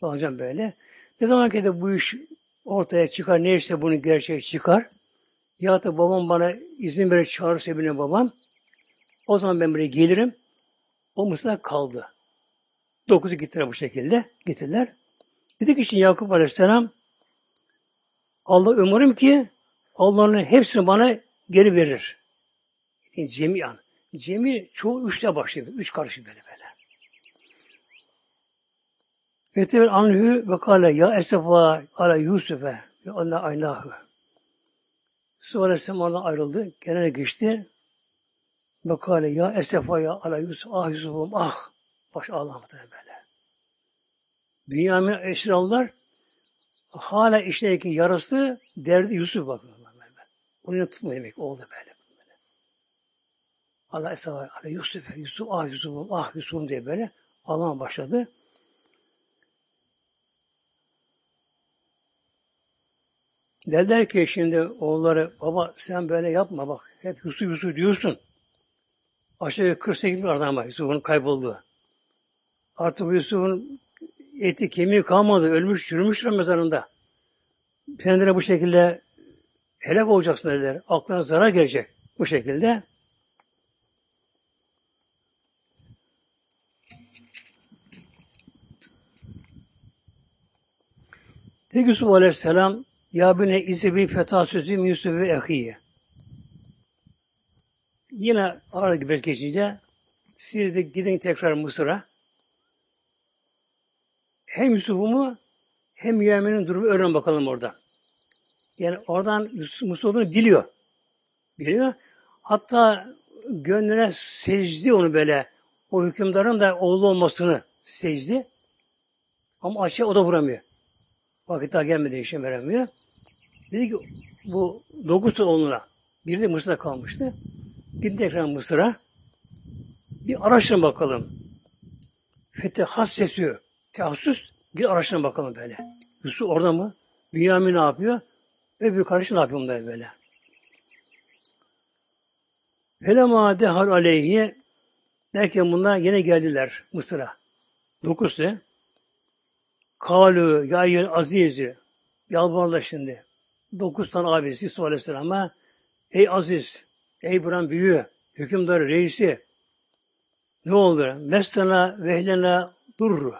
Kalacağım böyle. Ne zaman ki de bu iş ortaya çıkar, neyse bunun gerçeği çıkar. Ya da babam bana izin verir çağırırsa beni babam. O zaman ben buraya gelirim. O Mısır'da kaldı. Dokuzu gittiler bu şekilde. Gittiler. Dedik ki Yakup Aleyhisselam Allah umarım ki Allah'ın hepsini bana geri verir. Cemiyan. Cemi çoğu üçte başlıyor. Üç karşı böyle böyle. Ve anhü ve kale ya esefa ala Yusuf'e ve Allah aynahü. Sonra Aleyhisselam oradan ayrıldı. Kenara geçti. Ve kale ya esefa ya ala Yusuf. Ah Yusuf'um ah. Baş ağlamadı böyle. Dünyamin esrarlar hala işteki yarası derdi Yusuf bakıyor. Bunu tutma demek oldu böyle. böyle. Allah esra Allah Yusuf, Yusuf, ah Yusuf'um, ah Yusuf'um diye böyle ağlamaya başladı. Dediler ki şimdi oğulları, baba sen böyle yapma bak. Hep Yusuf Yusuf diyorsun. Aşağı 48 bin adam Yusuf'un kaybolduğu. Artık Yusuf'un eti kemiği kalmadı. Ölmüş, çürümüş mezarında. Kendine bu şekilde helak olacaksın dediler. Aklına zarar gelecek bu şekilde. Peki Yusuf Aleyhisselam Ya bine izebi feta sözü Yusuf ve ehiye. Yine arada gibi geçince siz de gidin tekrar Mısır'a. Hem Yusuf'umu hem Yemen'in durumu öğren bakalım orada. Yani oradan olduğunu biliyor. Biliyor. Hatta gönlüne secdi onu böyle. O hükümdarın da oğlu olmasını secdi. Ama aşağı o da vuramıyor. Vakit daha gelmedi işe veremiyor. Dedi ki bu dokuz oğluna biri de Mısır'da kalmıştı. Gidin tekrar Mısır'a. Bir araştırın bakalım. Fethi has sesi, tehassüs, bir araştırın bakalım böyle. Yusuf orada mı? Bünyamin ne yapıyor? Öbür kardeşi ne yapıyor bunlar böyle? Felema dehal aleyhi derken bunlar yine geldiler Mısır'a. Dokuzdu. Kalu ya azizi yalvarırlar şimdi. Dokuz tane abisi Yusuf Aleyhisselam'a ey aziz, ey buran büyüğü, hükümdarı, reisi ne oldu? Mestana vehlena durru.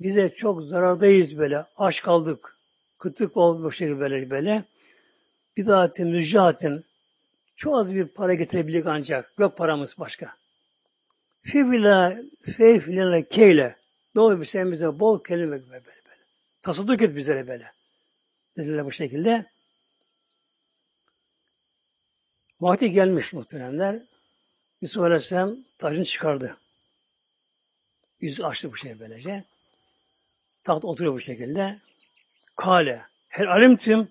Bize çok zarardayız böyle. Aç kaldık kıtlık olmuş şekilde böyle böyle. Bir daha mücahatin çok az bir para getirebilir ancak. Yok paramız başka. Fivila feyfilene keyle. Doğru bir sen bize bol kelime böyle. böyle. Tasadduk et bizlere böyle. Dediler bu şekilde. Vakti gelmiş muhteremler. Yusuf Aleyhisselam tacını çıkardı. Yüzü açtı bu şey böylece. Taht oturuyor bu şekilde. Kale. Her alimtüm.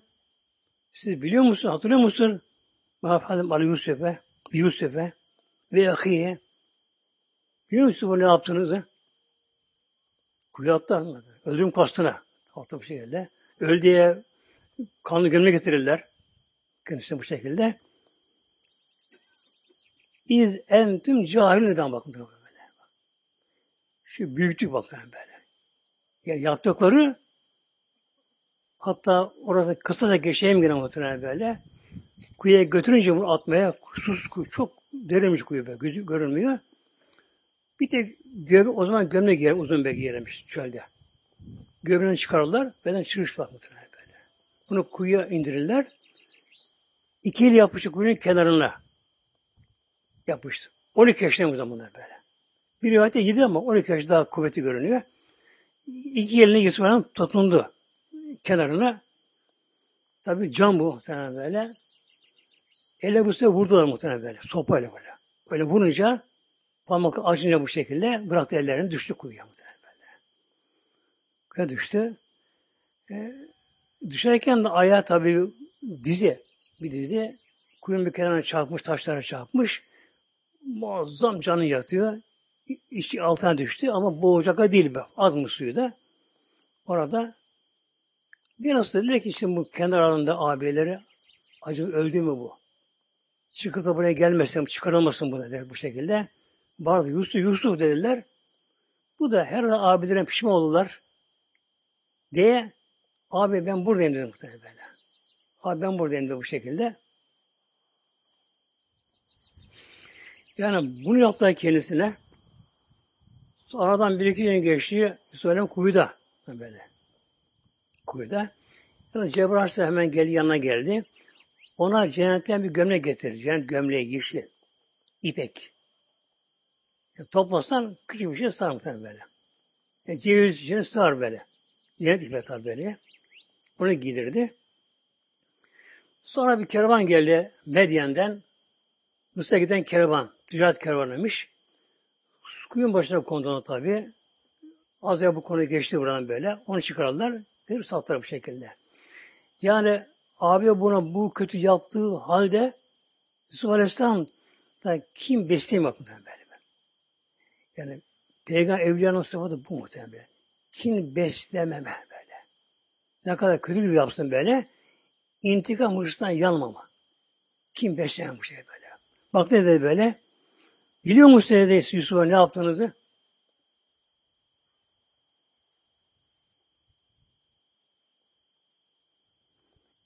Siz biliyor musun, hatırlıyor musun? Mahfadım Ali Yusuf'e, Yusuf'e ve ahiye. Biliyor musun ne yaptığınızı? Kuyu attı anladı. Öldürüm kastına. Altta bu şekilde. Öl kanlı gömle getirirler. Kendisine bu şekilde. İz entüm cahil neden bakın böyle. Şu büyüklük bakın böyle. Ya yaptıkları Hatta orası kısa da geçeyim yine muhtemelen böyle. Kuyuya götürünce bunu atmaya sus çok derinmiş kuyu böyle gözü görünmüyor. Bir tek göbe, o zaman gömlek giyer, uzun bek giyermiş çölde. Gömleğini çıkarırlar, beden çırış var muhtemelen. Bunu kuyuya indirirler. İki el yapışık kuyunun kenarına yapıştı. 12 yaşında bu zamanlar böyle. Bir rivayette 7 ama 12 yaş daha kuvveti görünüyor. İki eline Yusuf'un tutundu kenarına. Tabi cam bu muhtemelen böyle. Elle bu sefer vurdular muhtemelen böyle. Sopayla böyle. Öyle vurunca parmak acınca bu şekilde bıraktı ellerini düştü kuyuya muhtemelen böyle. Kuyuya düştü. E, düşerken de ayağı tabi dizi. Bir dizi. Kuyunun bir kenarına çarpmış, taşlara çarpmış. Muazzam canı yatıyor. İçi altına düştü ama boğacak değil be. Az mı suyu da. Orada Biraz da dediler ki işte bu alanında abileri acaba öldü mü bu? Çıkıp da buraya gelmesin, çıkarılmasın bu dediler bu şekilde. Bazı Yusuf, Yusuf dediler. Bu da her abilerin pişman oldular diye abi ben buradayım dedim muhtemelen böyle. Abi ben buradayım dedi bu şekilde. Yani bunu yaptılar kendisine. Aradan bir iki gün geçti. Söylem kuyuda böyle kuyuda. Yani Cebrail hemen geldi, yanına geldi. Ona cennetten bir gömlek getirdi. Cennet gömleği yeşil. ipek. Yani toplasan küçük bir şey sığar muhtemelen böyle. Yani ceviz içine sığar böyle. Cennet ipek tabi böyle. Onu giydirdi. Sonra bir kervan geldi Medyen'den. Mısır'a giden kervan. Ticaret kervanıymış. Kuyun başına kondu ona tabi. Az ya bu konu geçti buradan böyle. Onu çıkardılar. Bir sattılar bu şekilde. Yani abi buna bu kötü yaptığı halde Yusuf Aleyhisselam da kim besleyeyim bak muhtemelen böyle. Yani Peygamber evliyanın sıfatı bu muhtemelen. Kim beslememe. Ne kadar kötü bir yapsın böyle. İntikam hırsından yanmama. Kim beslemem bu şey böyle. Bak ne dedi böyle. Biliyor musun dedi Yusuf'a ne yaptığınızı?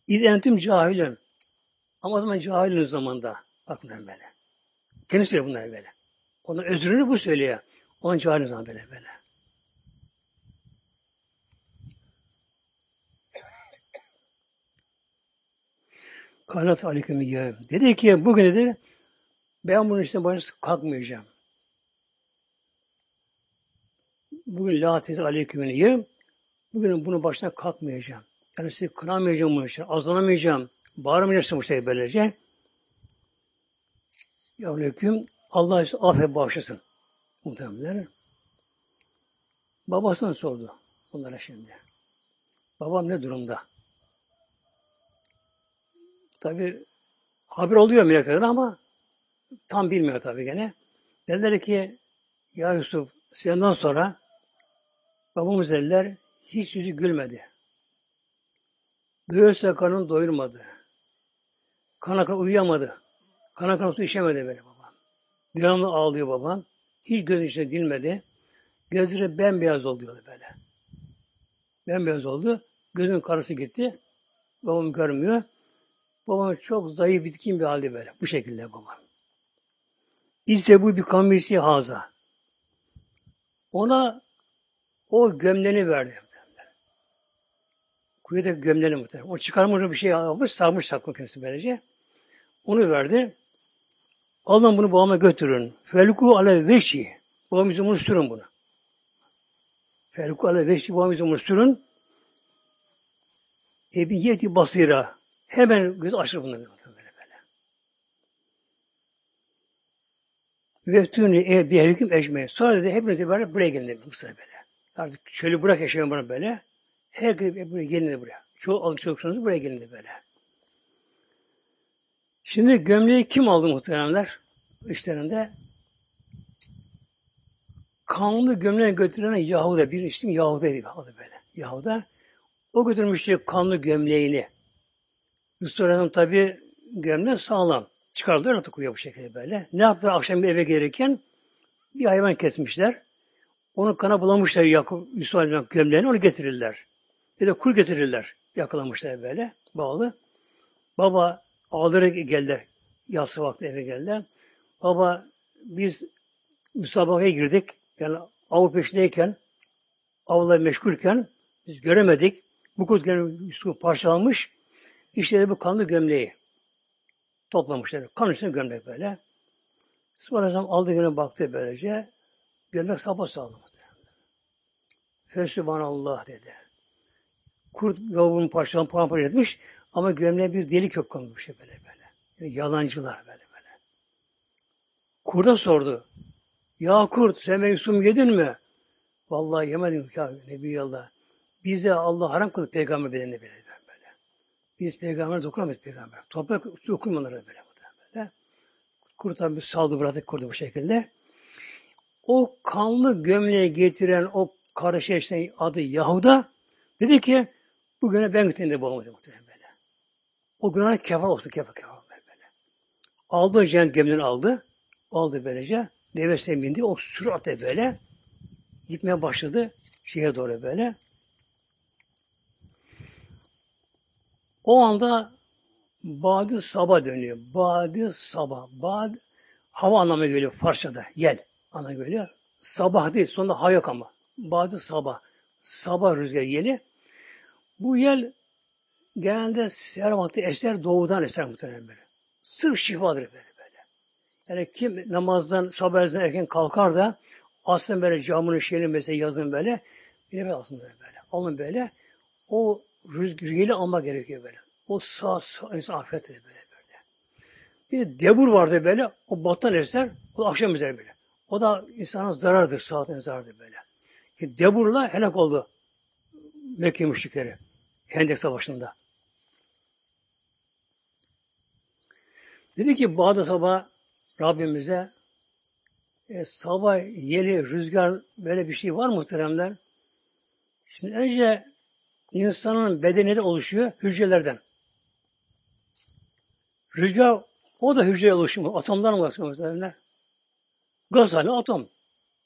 İz entüm cahilün. Ama o zaman cahilin zamanda. Bakın böyle. Kendisi söylüyor bunları böyle. Onun özrünü bu söylüyor. Onun cahilin zaman böyle böyle. Kanat aleyküm yevm. Dedi ki bugün dedi ben bunun üstüne başına kalkmayacağım. Bugün la tez aleyküm yevm. Bugün bunun başına kalkmayacağım. Yani sizi kınamayacağım bu işler, azlanamayacağım, bağırmayacaksın bu şey böylece. Ya aleyküm, Allah size affet bağışlasın. Muhtemelen. Babasını sordu bunlara şimdi. Babam ne durumda? Tabi haber oluyor meleklerden ama tam bilmiyor tabi gene. Dediler ki ya Yusuf senden sonra babamız dediler hiç yüzü gülmedi. Doyursa karnını doyurmadı. Kana kana uyuyamadı. Kana kana su içemedi böyle babam. Devamlı ağlıyor babam. Hiç gözün içine dilmedi. Gözleri bembeyaz oldu böyle. Bembeyaz oldu. Gözünün karısı gitti. Babam görmüyor. Babam çok zayıf, bitkin bir halde böyle. Bu şekilde babam. İşte bu bir kamisi haza. Ona o gömleğini verdi. Kuyuda gömleğini muhtemelen. O çıkarmış bir şey almış, sarmış saklı kendisi böylece. Onu verdi. Alın bunu babama götürün. Felku ale veşi. Babamızı bunu sürün bunu. Felku ale veşi babamızı bunu sürün. Ebiyeti basira. Hemen göz açır bunları. Böyle böyle. Veftuni e bir hüküm ecme. Sonra dedi hepinize böyle buraya gelin dedi. Bu sıra böyle. Artık çölü bırak yaşayan bana böyle. Her gün buraya gelin buraya. Çoğu çocuklarınız buraya gelin böyle. Şimdi gömleği kim aldı muhteremler? İşlerinde kanlı gömleği götüren Yahuda bir işim Yahuda'ydı aldı böyle. Yahuda o götürmüştü kanlı gömleğini. Yusuf Aleyhisselam tabi gömleği sağlam. Çıkardılar artık uyuyor bu şekilde böyle. Ne yaptılar akşam bir eve gelirken? Bir hayvan kesmişler. Onu kana bulamışlar Yakup Yusuf Aleyhisselam gömleğini onu getirirler. Bir de kul getirirler. Yakalamışlar böyle bağlı. Baba ağlayarak geldiler. Yatsı vakti eve geldiler. Baba biz müsabakaya girdik. Yani av peşindeyken avla meşgulken biz göremedik. Bu kurt gene Yusuf parçalanmış. İşte bu kanlı gömleği toplamışlar. Kan üstüne gömlek böyle. Sonra aldı gene baktı böylece. Gömlek sapa sağlam. Fesübhanallah dedi. Kurt yavrunun parçalan paramparça etmiş ama gömleğe bir delik yok konmuş şey böyle böyle. Yani yalancılar böyle böyle. Kurda sordu. Ya kurt sen benim sumu yedin mi? Vallahi yemedim ya Nebiyallah. Bize Allah haram kıldı peygamber bedenine böyle. Biz peygamber dokunamayız peygamber. Toprak dokunmaları böyle böyle. Kurt tabi saldı bıraktık kurdu bu şekilde. O kanlı gömleği getiren o kardeşe adı Yahuda dedi ki bu güne ben götüreyim de babamı muhtemelen böyle. O güne kefa olsun kefa kefa böyle. Aldı cennet gemini aldı. Aldı böylece. Devesine bindi. O süratle böyle gitmeye başladı. Şeye doğru böyle. O anda Badi Sabah dönüyor. Badi Sabah. Badi hava anlamına geliyor Farsçada. Yel anlamına geliyor. Sabah değil. Sonunda ha yok ama. Badi Sabah. Sabah rüzgar yeli. Bu yel genelde seher vakti eser doğudan eser muhtemelen böyle. Sırf şifadır böyle böyle. Yani kim namazdan sabah erken kalkar da aslında böyle camının şeyini mesela yazın böyle bir de aslında böyle. Alın böyle o rüzgarıyla almak gerekiyor böyle. O sağ, sağ insan afiyettir böyle böyle. Bir de debur vardı böyle. O battan eser. O da akşam üzeri böyle. O da insana zarardır. Saatin zarardır böyle. ki deburla helak oldu. Mekke müşrikleri. Hendek Savaşı'nda. Dedi ki Bağda sabah Rabbimize e, sabah yeli, rüzgar böyle bir şey var mı muhteremler? Şimdi önce insanın bedeni de oluşuyor hücrelerden. Rüzgar o da hücre oluşumu. Atomdan bahsediyor muhteremler. Gaz hali atom.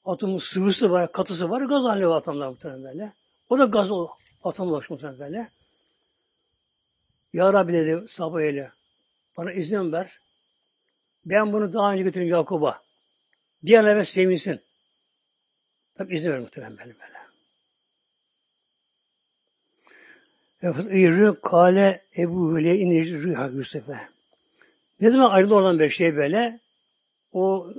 Atomun sıvısı var, katısı var, gaz hali var atomlar muhteremlerle. O da gaz atom oluşmuş muhteremlerle. Ya Rabbi dedi sabah ile bana izin ver. Ben bunu daha önce götürün Yakub'a. Bir an evvel sevinsin. Tabi izin ver muhtemelen böyle İrri kale Ebu Hüle inir rüha Yusuf'e. Ne zaman ayrılı olan bir şey böyle o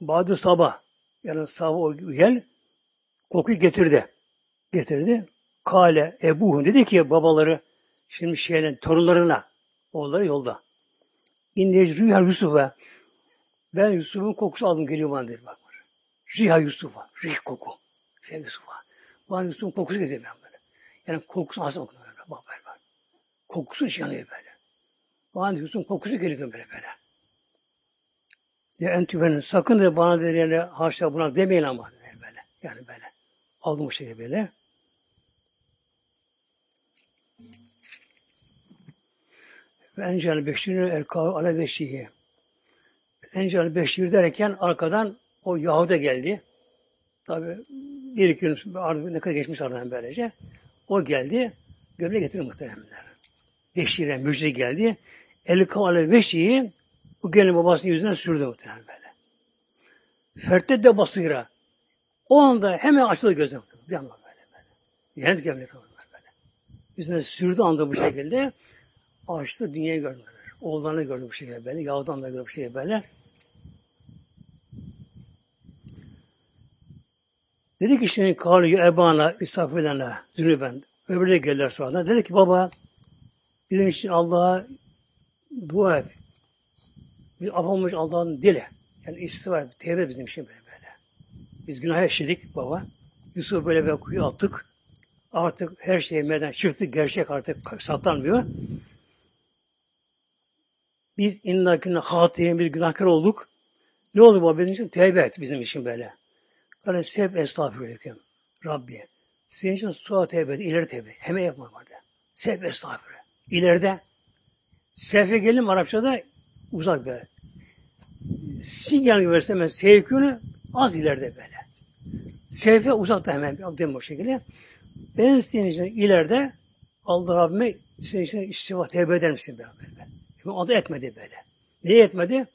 Badı sabah yani sabah o gel kokuyu getirdi. Getirdi. Kale Ebu dedi ki babaları şimdi şeyle torunlarına oğulları yolda. İndir rüya Yusuf'a. Ben Yusuf'un kokusu aldım geliyor bana dedi bak. Rüya Yusuf'a. Rih koku. Rüya Yusuf'a. Bana Yusuf'un kokusu geliyor ben böyle. Yani kokusu okuyor böyle. Bak böyle bak. Kokusu yanıyor böyle. Bana Yusuf'un kokusu geliyor böyle böyle. Ya entübenin sakın da bana dedi yani haşa buna demeyin ama dedi böyle. Yani böyle. Aldım o şekilde böyle. Ve encel beşirini erkav ale beşihi. Encel beşir derken arkadan o Yahuda geldi. Tabi bir iki gün ne kadar geçmiş aradan böylece. O geldi. Gömle getirir muhteremler. Beşire müjde geldi. El kavale beşiği bu gelin babasının yüzüne sürdü muhtemelen böyle. Fertte de basıyra. O anda hemen açıldı gözü Bir anda böyle böyle. Cennet gömleği böyle. Yüzüne sürdü anda bu şekilde. Açtı dünyayı gördü. Oğullarını gördü bu şekilde böyle. Yahudan da gördü bu şekilde böyle. Dedi ki şimdi kalıyor ebana isafilene zürüben. Öbürleri geldiler sonra. Dedi ki baba bizim için Allah'a dua et. Biz af olmuş Allah'ın dili. Yani istifa, tevbe bizim için böyle böyle. Biz günah işledik baba. Yusuf böyle bir kuyu attık. Artık her şey meden çıktı. Gerçek artık saklanmıyor. Biz inna günah hatiyen bir günahkar olduk. Ne oldu bu bizim için? Tevbe et bizim için böyle. Böyle seb estağfurullah. Rabbi. Senin için suğa tevbe ileri tevbe. Hemen yapma vardı. Seb estağfurullah. İleride. Sefe gelin Arapçada uzak be. Sinyal gibi versem sevkünü az ileride böyle. Sefe uzakta hemen bir o şekilde. Ben senin için ileride Allah Rabbime senin için istiva tevbe eder misin beraber? O da etmedi böyle. Niye etmedi?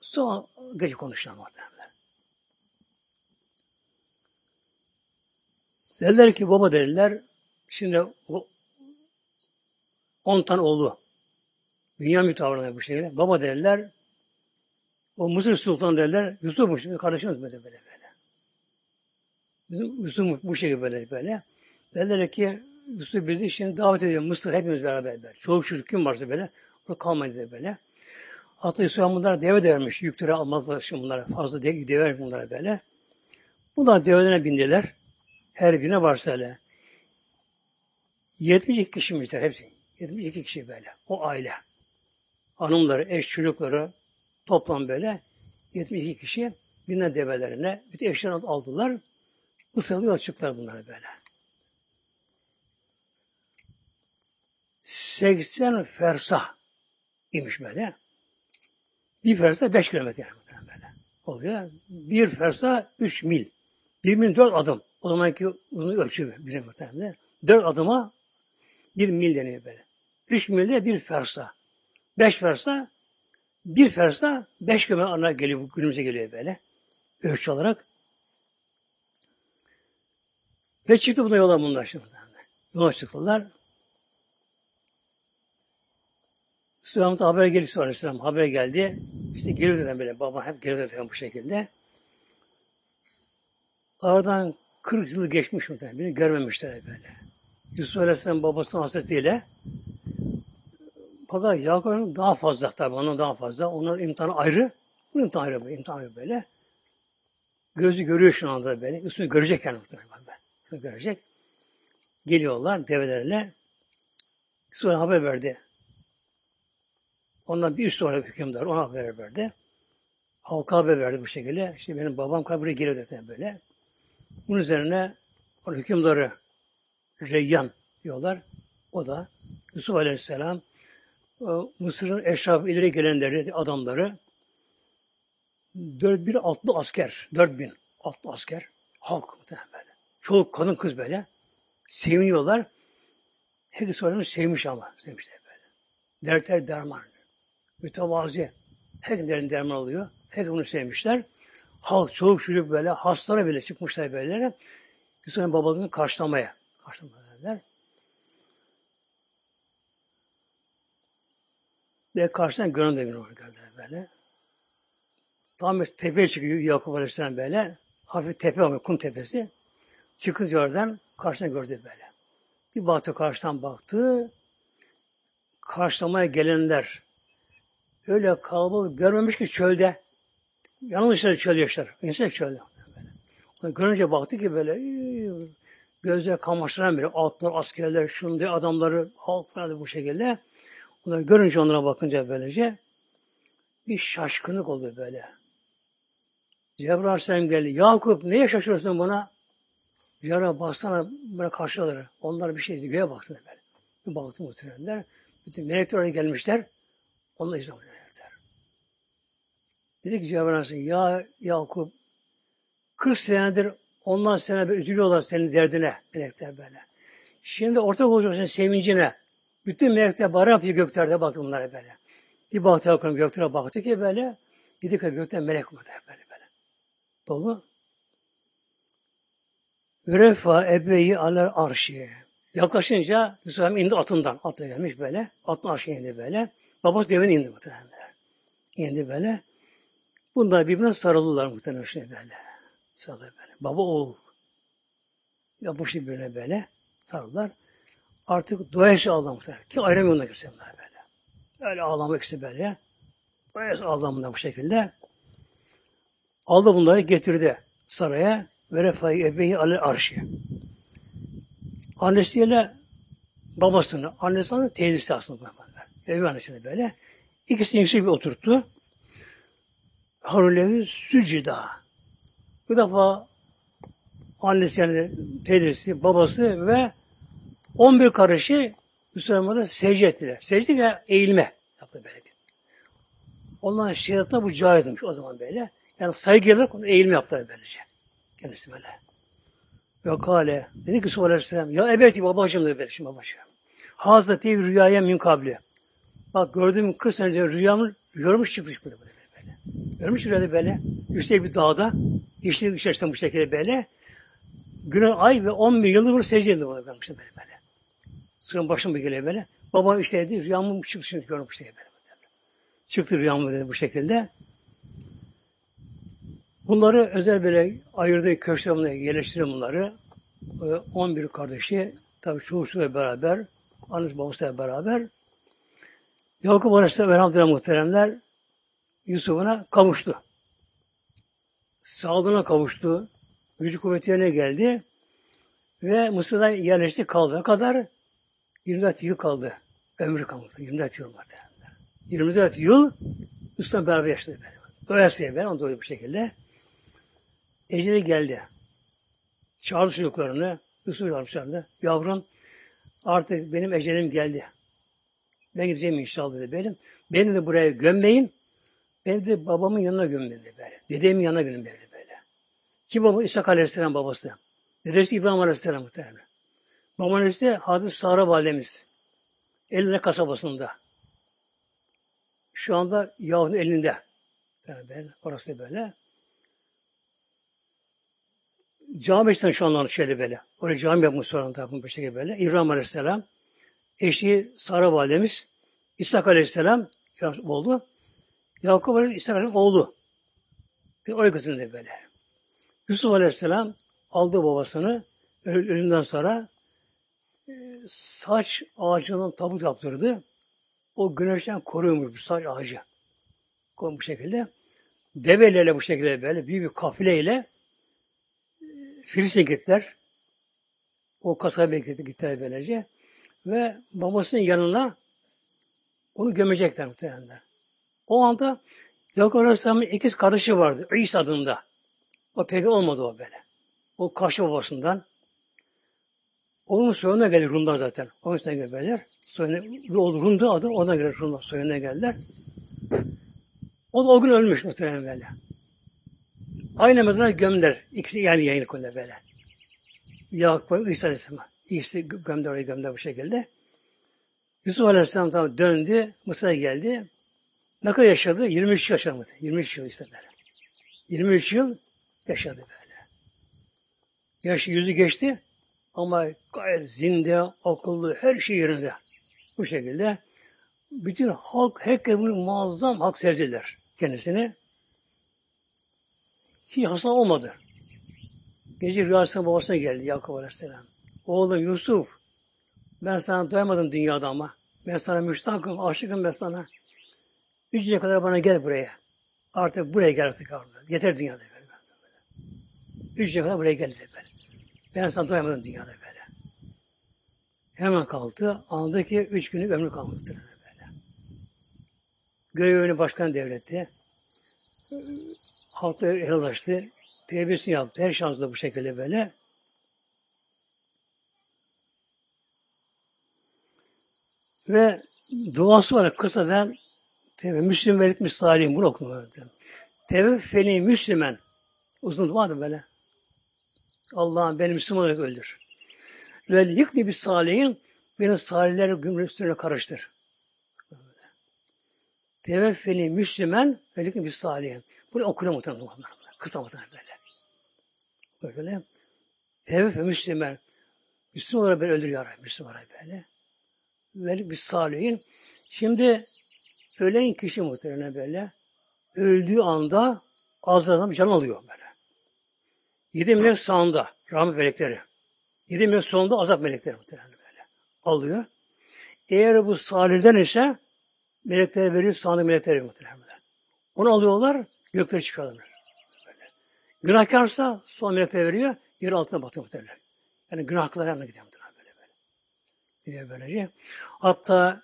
Sonra gece konuşacağım orada. Dediler ki baba dediler şimdi o on tane oğlu dünya mütavırına bu şekilde. Baba dediler o Mısır Sultan dediler Yusuf'muş kardeşimiz böyle böyle böyle. Bizim Yusuf bu şekilde böyle böyle. Dediler ki Yusuf bizi şimdi davet ediyor Mısır hepimiz beraber. böyle. Çoğu çocuk kim varsa böyle Burada kalmayın dedi böyle. Hatta Yusuf bunlara deve de vermiş. Yükleri almazlar şimdi bunlara. Fazla deve, deve bunlara böyle. Bunlar develerine bindiler. Her birine varsa öyle. 72 kişiymişler hepsi. 72 kişi böyle. O aile. Hanımları, eş çocukları toplam böyle 72 kişi binler develerine bütün eşlerini aldılar. Mısır'da yol çıktılar bunlara böyle. 80 fersah imiş böyle. Bir fersa beş kilometre yani böyle. Oluyor. Bir fersa üç mil. Bir mil dört adım. O zamanki uzun ölçü bir muhtemelen. Dört adıma bir mil deniyor böyle. Üç milde bir fersa. Beş fersa bir fersa beş kilometre ana geliyor. Günümüze geliyor böyle. Ölçü olarak. Ve çıktı buna yola bunlar şimdi. Yola çıktılar. Süleyman'da haber geldi sonra Aleyhisselam haber geldi. İşte geliyor dedim böyle. Baba hep geliyor dedim bu şekilde. Aradan 40 yıl geçmiş muhtemelen. Beni görmemişler böyle. Yusuf Aleyhisselam babasının hasretiyle fakat Yakup'un daha fazla tabi onun daha fazla. Onun imtihanı ayrı. Bu imtihan ayrı, bu imtihan ayrı böyle. Gözü görüyor şu anda böyle. Üstünü görecek yani muhtemelen. Üstünü görecek. Geliyorlar develerle. Sonra haber verdi. Ondan bir sonra hükümdar ona haber verdi. Halka haber verdi bu şekilde. İşte benim babam kabire geliyor dedi böyle. Bunun üzerine o hükümdarı Reyyan diyorlar. O da Yusuf Aleyhisselam Mısır'ın eşrafı ileri gelenleri, adamları dört bin atlı asker, dört bin atlı asker, halk böyle. Çoğu kadın kız böyle. Seviniyorlar. Herkes sonra sevmiş ama. Sevmişler böyle. Dertler derman. Mütevazi. Herkesin derman oluyor. Herkes bunu sevmişler. Halk, çoğu çocuk böyle, hastalara bile çıkmışlar böyle. Sonra babalarını karşılamaya. Karşılamaya Ve karşıdan görün de bir gördüler böyle. Tam bir tepeye çıkıyor Yakup Aleyhisselam böyle. Hafif tepe ama kum tepesi. Çıkınca oradan karşıdan gördü böyle. Bir baktı karşıdan baktı. Karşılamaya gelenler öyle kalabalık görmemiş ki çölde. Yanılmışlar çölde yaşlar. İnsan çölde. Onu görünce baktı ki böyle gözler kamaştıran böyle atlar, askerler, şunu adamları halk falan bu şekilde. Bunları görünce onlara bakınca böylece bir şaşkınlık oldu böyle. Cebrail Aleyhisselam geldi. Yakup neye şaşırıyorsun buna? Cebrail baksana böyle karşıları. Onlar bir şey göğe baksana böyle. Bir baktı muhtemelenler. Bütün melekler gelmişler. Onlar melekler. Dedi ki Cebrail ya Yakup 40 senedir ondan sene böyle üzülüyorlar senin derdine melekler böyle. Şimdi ortak olacaksın sevincine. Bütün melekler bara yapıyor göklerde baktı bunlara böyle. Bir baktı bakalım göklere baktı ki böyle. Dedi ki gökten melek var böyle böyle. Dolu. Ürefa ebeyi aler arşi. Yaklaşınca Yusuf indi atından. Atla gelmiş böyle. Atın arşi indi böyle. Babası devine indi muhtemelen. İndi böyle. Bunlar birbirine sarıldılar muhtemelen şimdi böyle. Sarılır böyle. Baba oğul. Yapmıştı birbirine böyle. Sarıldılar. Artık doyası ağlam muhtemelen. Ki ayıramıyor onlar kimse bunlar böyle. Öyle ağlamak işte böyle. Doyası bunlar bu şekilde. Aldı bunları getirdi saraya ve refai ebeyi ale arşi. Annesiyle babasını, annesinin teyzesi aslında. Evi annesini böyle. İkisini yüksek bir oturttu. Harulevi sücida. Bu defa annesi yani teyzesi, babası ve 11 karışı Müslümanlara secde ettiler. Secde ve eğilme yaptı böyle bir. Ondan şeriatına bu caizmiş o zaman böyle. Yani saygılı eğilme yaptılar böylece. Kendisi böyle. Ve kale. Dedi ki Yusuf Aleyhisselam. Ya evet babacığım dedi böyle şimdi babacığım. Hazreti rüyaya min kabli. Bak gördüğüm 40 sene önce rüyamı görmüş çıkmış burada böyle. Böyle. Görmüş rüyada böyle. Yüksek bir dağda. Yeşillik içerisinde bu şekilde böyle. Güne ay ve 11 yıldır bunu secde edildi bana böyle böyle. Suyun başına bir geliyor böyle. Babam işte dedi rüyamın çıkışını görmüş diye böyle. Çıktı rüyamı dedi bu şekilde. Bunları özel böyle ayırdığı köşklerine yerleştirdi bunları. 11 kardeşi tabi çoğusuyla beraber annesi babasıyla beraber Yakup Aleyhisselam Elhamdülillah muhteremler Yusuf'una kavuştu. Sağlığına kavuştu. Gücü kuvveti yerine geldi. Ve Mısır'da yerleşti kaldı. kadar? 24 yıl kaldı. Ömrü kaldı. 24 yıl muhteremler. 24 yıl Yusuf'la beraber yaşadı. Doyasıya ben, onu doydu bu şekilde. Eceli geldi. Çağırdı çocuklarını, Yusuf almışlardı. Yavrum artık benim ecelim geldi. Ben gideceğim inşallah dedi benim. Beni de buraya gömmeyin. Beni de babamın yanına dedi böyle. Dedemin yanına gömün dedi böyle. Ki baba İshak Aleyhisselam babası. Dedesi İbrahim Aleyhisselam muhtemelen. Babam işte Hadis Sara Validemiz. Eline kasabasında. Şu anda Yahud'un elinde. Yani ben, orası böyle. Cami işte şu anda şöyle böyle. Oraya cami yapmış sonra da bu şekilde böyle. İbrahim Aleyhisselam, eşi Sara Validemiz, İshak Aleyhisselam oldu. Yakup Aleyhisselam İshak Aleyhisselam oğlu. Bir oraya götürüldü böyle. Yusuf Aleyhisselam aldı babasını ölümden sonra e, saç ağacından tabut yaptırdı. O güneşten koruyormuş bu saç ağacı. Bu şekilde. Develerle bu şekilde böyle büyük bir kafileyle e, Filistin'e gittiler. O kasabaya gitti, gittiler böylece. Ve babasının yanına onu gömecekler muhtemelen. O anda Yakup Aleyhisselam'ın ikiz kardeşi vardı. İsa adında. O pek olmadı o böyle. O karşı babasından. Onun soyuna gelir Rumlar zaten. Onun üstüne gelirler. Soyuna, Rum'du adı, ona göre Rumlar soyuna geldiler. O da o gün ölmüş muhtemelen böyle. Aynı mezara gömler. İkisi yani yayın konuda böyle. Yakup İsa Aleyhisselam. İkisi gömler oraya gömler bu şekilde. Yusuf Aleyhisselam tam döndü. Mısır'a geldi. Ne kadar yaşadı? 23 yaşadı. 23 yıl işte böyle. 23 yıl yaşadı böyle. Yaş yüzü geçti ama gayet zinde, akıllı, her şey yerinde. Bu şekilde bütün halk, herkes bunu muazzam hak sevdiler kendisini. Hiç hasta olmadı. Gece rüyasına babasına geldi Yakup Aleyhisselam. Oğlum Yusuf, ben sana doyamadım dünyada ama. Ben sana müştakım, aşıkım ben sana. Üç kadar bana gel buraya. Artık buraya gel artık. Yeter dünyada böyle. Üç kadar buraya gel böyle. Ben sana doyamadım dünyada böyle. Hemen kalktı. Andaki üç günlük ömrü kalmıştır böyle. Görevini başkan devletti. Halkla helallaştı. Tevbesini yaptı. Her şansla bu şekilde böyle. Ve duası var kısadan Tevbe Müslüm veritmiş salihim bunu okudum. Tevbe feni Müslümen uzun duadır böyle. Allah'ım beni Müslüman olarak öldür. Ve yıkni bir salihin beni salihler gümrüsüne karıştır. Teveffeni Müslümen ve yıkni bir salihin. Bunu okuyor muhtemelen. Kısa muhtemelen böyle. Böyle. Teveffe Müslüman. Müslüman olarak beni öldür ya Rabbi. Müslüman olarak böyle. Ve bir salihin. Şimdi ölen kişi muhtemelen böyle. Öldüğü anda ağzından can alıyor böyle. Yedi melek sağında rahmet melekleri. Yedi melek sonunda azap melekleri muhtemelen böyle. Alıyor. Eğer bu salihden ise melekler veriyor, sağında melekler muhtemelen. Onu alıyorlar, gökleri çıkarıyorlar. Böyle. Günahkarsa son melekler veriyor, yer altına batıyor muhtemelen. Yani günahkılar yanına gidiyor muhtemelen böyle böyle. Gidiyor böylece. Hatta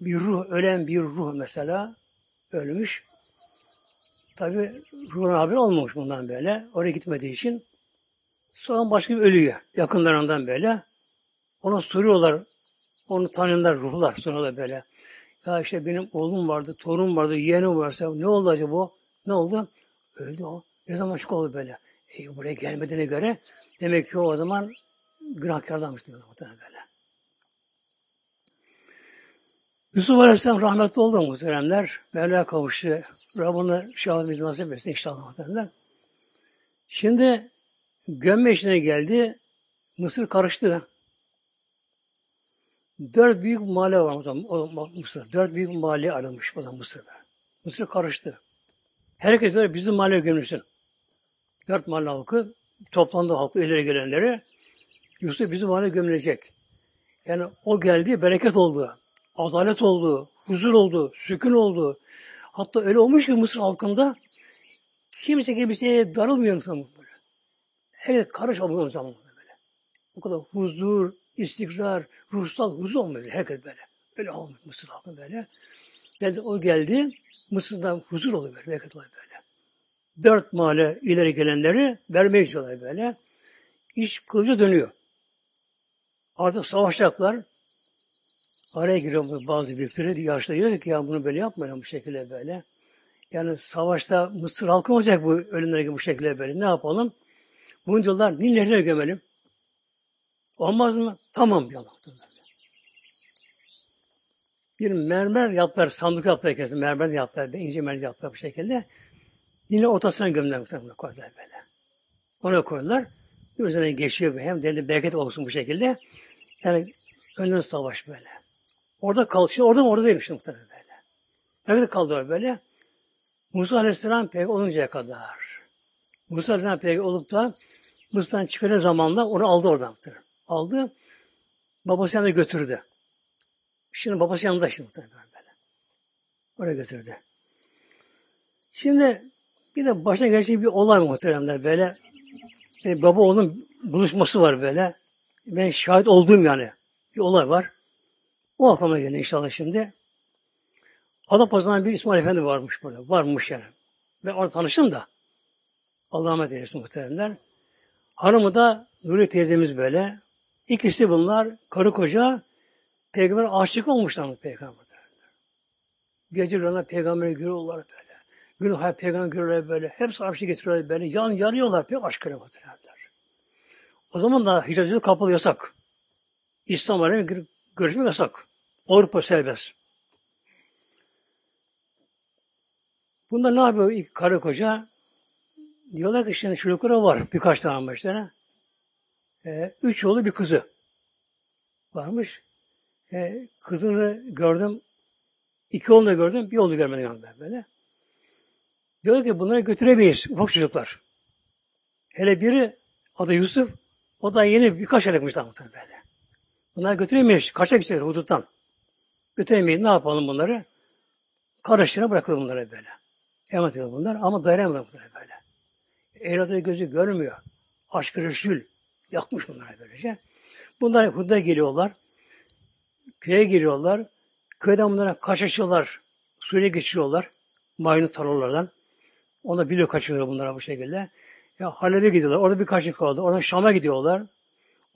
bir ruh, ölen bir ruh mesela ölmüş. Tabi ruhun haber olmamış bundan böyle. Oraya gitmediği için Sonra başka bir ölüyor. Yakınlarından böyle. Ona soruyorlar. Onu tanıyanlar ruhlar. Sonra böyle. Ya işte benim oğlum vardı, torun vardı, yeğenim varsa ne oldu acaba? Ne oldu? Öldü o. Ne zaman çık oldu böyle? E, buraya gelmediğine göre demek ki o zaman günahkardanmış muhtemelen böyle. Yusuf Aleyhisselam rahmetli oldu muhteremler. Mevla kavuştu. Rabbine şahadımız nasip etsin inşallah muhteremler. Şimdi gömme işine geldi. Mısır karıştı. Dört büyük mahalle var o Mısır. Dört büyük mahalle ayrılmış o zaman Mısır'da. Mısır karıştı. Herkes der bizim mahalle gömülsün. Dört mahalle halkı toplandı halkı ileri gelenleri. Yusuf bizim mahalle gömülecek. Yani o geldi, bereket oldu. Adalet oldu, huzur oldu, sükun oldu. Hatta öyle olmuş ki Mısır halkında kimse kimseye darılmıyor insan böyle. Her karış oluyor zaman böyle. O kadar huzur, istikrar, ruhsal huzur olmuyor herkes böyle. Öyle olmuş Mısır halkında böyle. Geldi, o geldi, Mısır'da huzur oluyor böyle, oluyor böyle. Dört mahalle ileri gelenleri vermeye çalışıyorlar böyle. İş kılıcı dönüyor. Artık savaşacaklar. Araya giriyor bazı büyükleri, yaşlı diyor ki ya bunu böyle yapmayalım bu şekilde böyle. Yani savaşta Mısır halkı olacak bu ölümlere bu şekilde böyle. Ne yapalım? Bunu diyorlar Nil gömelim. Olmaz mı? Tamam diyorlar. Bir mermer yaptılar, sandık yaptılar kesin. Mermer yaptılar, ince mermer yaptılar bu şekilde. Yine ortasına gömdüler muhtemelen koydular böyle. Ona koydular. Üzerine geçiyor hem deli bereket olsun bu şekilde. Yani önün savaş böyle. Orada kaldı. Şimdi orada mı orada değilmiş muhtemelen böyle. Ne kadar kaldı böyle? Musa Aleyhisselam peygamber oluncaya kadar. Musa Aleyhisselam peygamber olup da Mısır'dan çıkacağı zamanla onu aldı oradan. Aldı. Babası yanına götürdü. Şimdi babası yanında şimdi böyle. Oraya götürdü. Şimdi bir de başına gelecek bir olay muhteremler böyle. Yani baba oğlun buluşması var böyle. Ben şahit olduğum yani bir olay var. O aklıma geldi inşallah şimdi. Adapazarı'ndan bir İsmail Efendi varmış burada. Varmış yani. Ben orada tanıştım da. Allah rahmet eylesin muhteremler. Hanımı da Nuri teyzemiz böyle. İkisi bunlar karı koca peygamber aşık olmuşlar peygamber. Gece rüyanda peygamberi görüyorlar böyle. Gün hayat peygamber görüyorlar böyle. Hepsi arşı getiriyorlar böyle. Yan yanıyorlar. Pek aşkına batırıyorlar. O zaman da hicracılık kapalı yasak. İslam alemi görüşmek yasak. Avrupa serbest. Bunda ne yapıyor ilk karı koca? Diyorlar ki şimdi çocuklara var birkaç tane başlarına. Ee, üç oğlu bir kızı varmış. Ee, kızını gördüm. iki oğlunu gördüm. Bir oğlu görmedim ben böyle. Diyorlar ki bunları götüremeyiz. Ufak çocuklar. Hele biri adı Yusuf. O da yeni birkaç aylıkmış daha böyle. Bunları götüremeyiz. Kaçak gidecekler huduttan. Götüremeyiz. Ne yapalım bunları? Kardeşlerine bırakalım bunları böyle. Emanet ediyor bunlar ama dayanamıyor bunları böyle. Evlatları gözü görmüyor. Aşkı Resul. Yakmış bunlara böylece. Bunlar Hud'a geliyorlar. Köye giriyorlar. Köyden bunlara kaçışıyorlar. Suriye geçiriyorlar. Mayını tarlalardan. Ona biliyor kaçırıyor bunlara bu şekilde. Ya Halep'e gidiyorlar. Orada birkaç yıl kaldı. Oradan Şam'a gidiyorlar.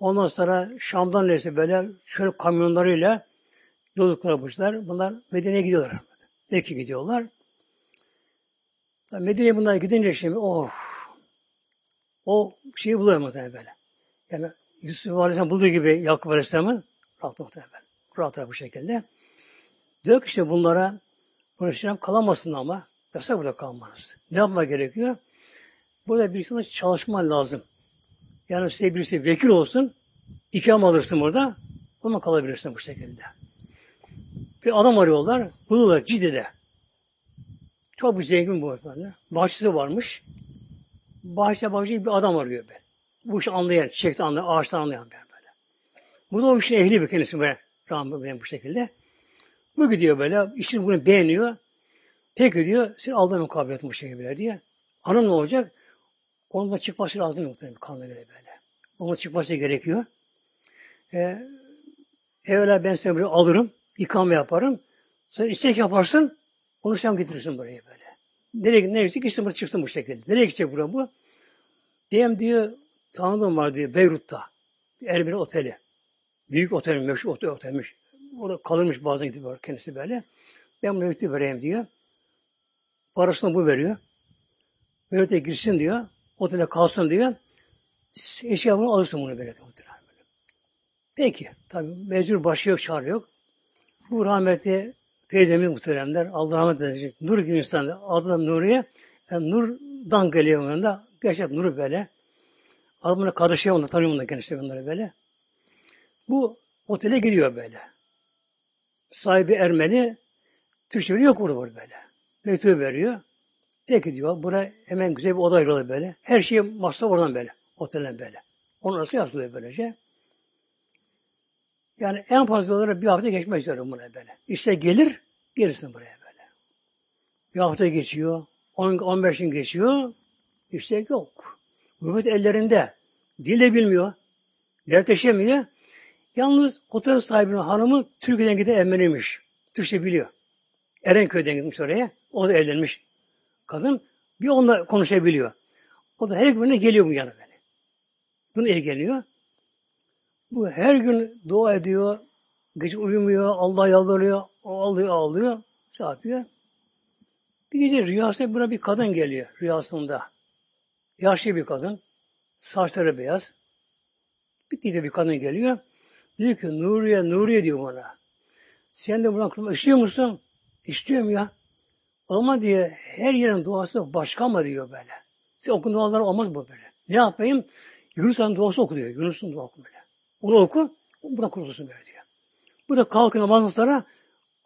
Ondan sonra Şam'dan neyse böyle şöyle kamyonlarıyla yolculuklar yapmışlar. Bunlar Medine'ye gidiyorlar. Peki gidiyorlar. Medine'ye bunlar gidince şimdi oh o şeyi buluyor muhtemelen böyle. Yani Yusuf Aleyhisselam bulduğu gibi Yakup Aleyhisselam'ın rahat muhtemelen. Rahat bu şekilde. Diyor ki işte bunlara Aleyhisselam kalamasın ama yasak burada kalmanız. Ne yapma gerekiyor? Burada bir sana çalışman lazım. Yani size birisi vekil olsun, ikram alırsın burada, ona kalabilirsin bu şekilde. Bir adam arıyorlar, buluyorlar Cide'de. Çok zengin bu efendim. Bahçesi varmış. Bahçe bahçe bir adam arıyor be. Bu işi anlayan, çiçekten anlayan, ağaçtan anlayan ben böyle. Bu da o işin ehli bir kendisi böyle. Rahmet bu şekilde. Bu gidiyor böyle, işini bunu beğeniyor. Peki diyor, sen aldın kabiliyetin bu şekilde diye. Hanım ne olacak? Onun da çıkması lazım muhtemelen kanuna göre böyle. Onun çıkması gerekiyor. Ee, evvela ben seni buraya alırım, ikame yaparım. Sen istek yaparsın, onu sen getirirsin buraya böyle. Nereye, nereye gitsin, gitsin burada çıksın bu şekilde. Nereye gidecek buraya bu? Benim diyor, tanıdığım var diyor, Beyrut'ta. Erbil Oteli. Büyük otel, meşhur otel, otelmiş. Orada kalırmış bazen gidip var kendisi böyle. Ben bunu mektup vereyim diyor. Parasını bu veriyor. Beyrut'a girsin diyor. Otele kalsın diyor. Eşyabını alırsın bunu böyle. Peki. Tabi mecbur başka yok, çare yok. Bu rahmetli teyzemiz muhteremler, Allah rahmet eylesin. Nur gibi insan, adı da Nuriye. Yani nurdan geliyor onunda. Gerçek nuru böyle. Adamın kardeşi onu tanıyor onu kendisi onları böyle. Bu otele gidiyor böyle. Sahibi Ermeni, Türkçe yok burada böyle. Mektubu veriyor. Peki diyor, buraya hemen güzel bir oda ayrılıyor böyle. Her şey masraf oradan böyle. Otelden böyle. Onun nasıl yapılıyor böylece? Yani en fazla olarak bir hafta geçmek üzere buna böyle. İşte gelir, gelirsin buraya böyle. Bir hafta geçiyor, 10, 15 gün geçiyor, işte yok. Gurbet ellerinde. Dil de bilmiyor. Dertleşemiyor. Yalnız otel sahibinin hanımı Türkiye'den giden Ermeniymiş. Türkçe biliyor. Erenköy'den gitmiş oraya. O da evlenmiş kadın. Bir onunla konuşabiliyor. O da her gün geliyor bu yana böyle. Bunu ilgileniyor. Bu her gün dua ediyor. Gece uyumuyor. Allah yalvarıyor. Ağlıyor ağlıyor. Şey yapıyor. Bir gece rüyasında buna bir kadın geliyor rüyasında. Yaşlı bir kadın. Saçları beyaz. Bir de bir kadın geliyor. Diyor ki Nuriye, Nuriye diyor bana. Sen de buradan kurtulmak istiyor musun? İstiyorum ya. Ama diye her yerin duası başka mı diyor böyle. Sen okun dualar olmaz bu böyle. Ne yapayım? Yunus'un duası oku diyor. Yunus'un duası oku böyle. Onu oku, buradan kurtulsun böyle diyor. Bu da kalkıyor namazdan sonra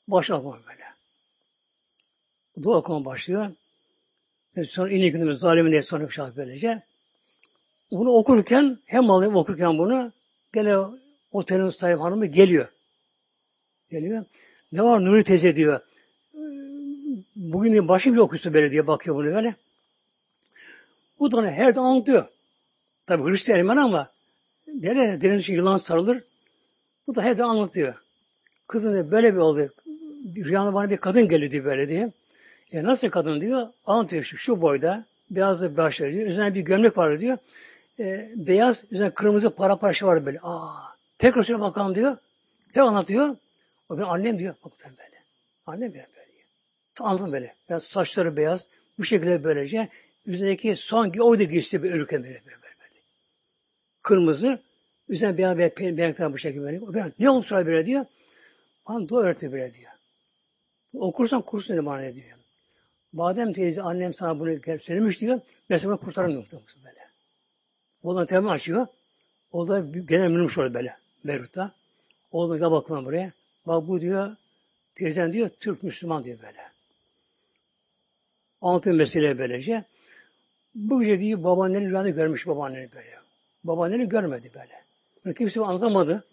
başına okuma böyle. Dua okuma başlıyor. Ve sonra inik günümüz zalimin diye sonra şah böylece. Bunu okurken hem alayım okurken bunu gene otelin sahibi hanımı geliyor. Geliyor. Ne var Nuri teyze diyor. Bugün başı bir okuyorsun böyle diye bakıyor bunu böyle. Bu da her de anlatıyor. Tabi Hristiyan ama dere, deniz yılan sarılır. Bu da her de anlatıyor. Kızın böyle bir oldu. Rüyanda bana bir kadın geldi böyle diye. E nasıl kadın diyor? Anlatıyor şu, şu boyda. Beyaz da başları diyor. Üzerine bir gömlek var diyor. E, beyaz, üzerine kırmızı para parça var böyle. Aa, tekrar şöyle bakalım diyor. Tek anlatıyor. O benim annem diyor. Bak böyle. Annem benim böyle diyor. Anladım böyle. Yani saçları beyaz. Bu şekilde böylece üzerindeki sanki oydu geçti bir böyle, böyle, böyle. Kırmızı. Üzerine beyaz beyaz beyaz bu şekilde böyle. O böyle ne olmuş böyle diyor. Bana dua öğretti böyle diyor. Okursan kursun dedi bana diyor. Madem teyze annem sana bunu söylemiş diyor. Ben sana kurtarırım muhtemelen böyle. Oğlan telefonu açıyor. O da genel minmiş orada böyle. Beyrut'ta. Oğlan gel bakalım buraya. Bak bu diyor teyzen diyor Türk Müslüman diyor böyle. Anlatıyor mesele böylece. Bu gece diyor babaannenin rüyanda görmüş babaanneni böyle. Babaanneni görmedi böyle. Bunu kimse anlatamadı.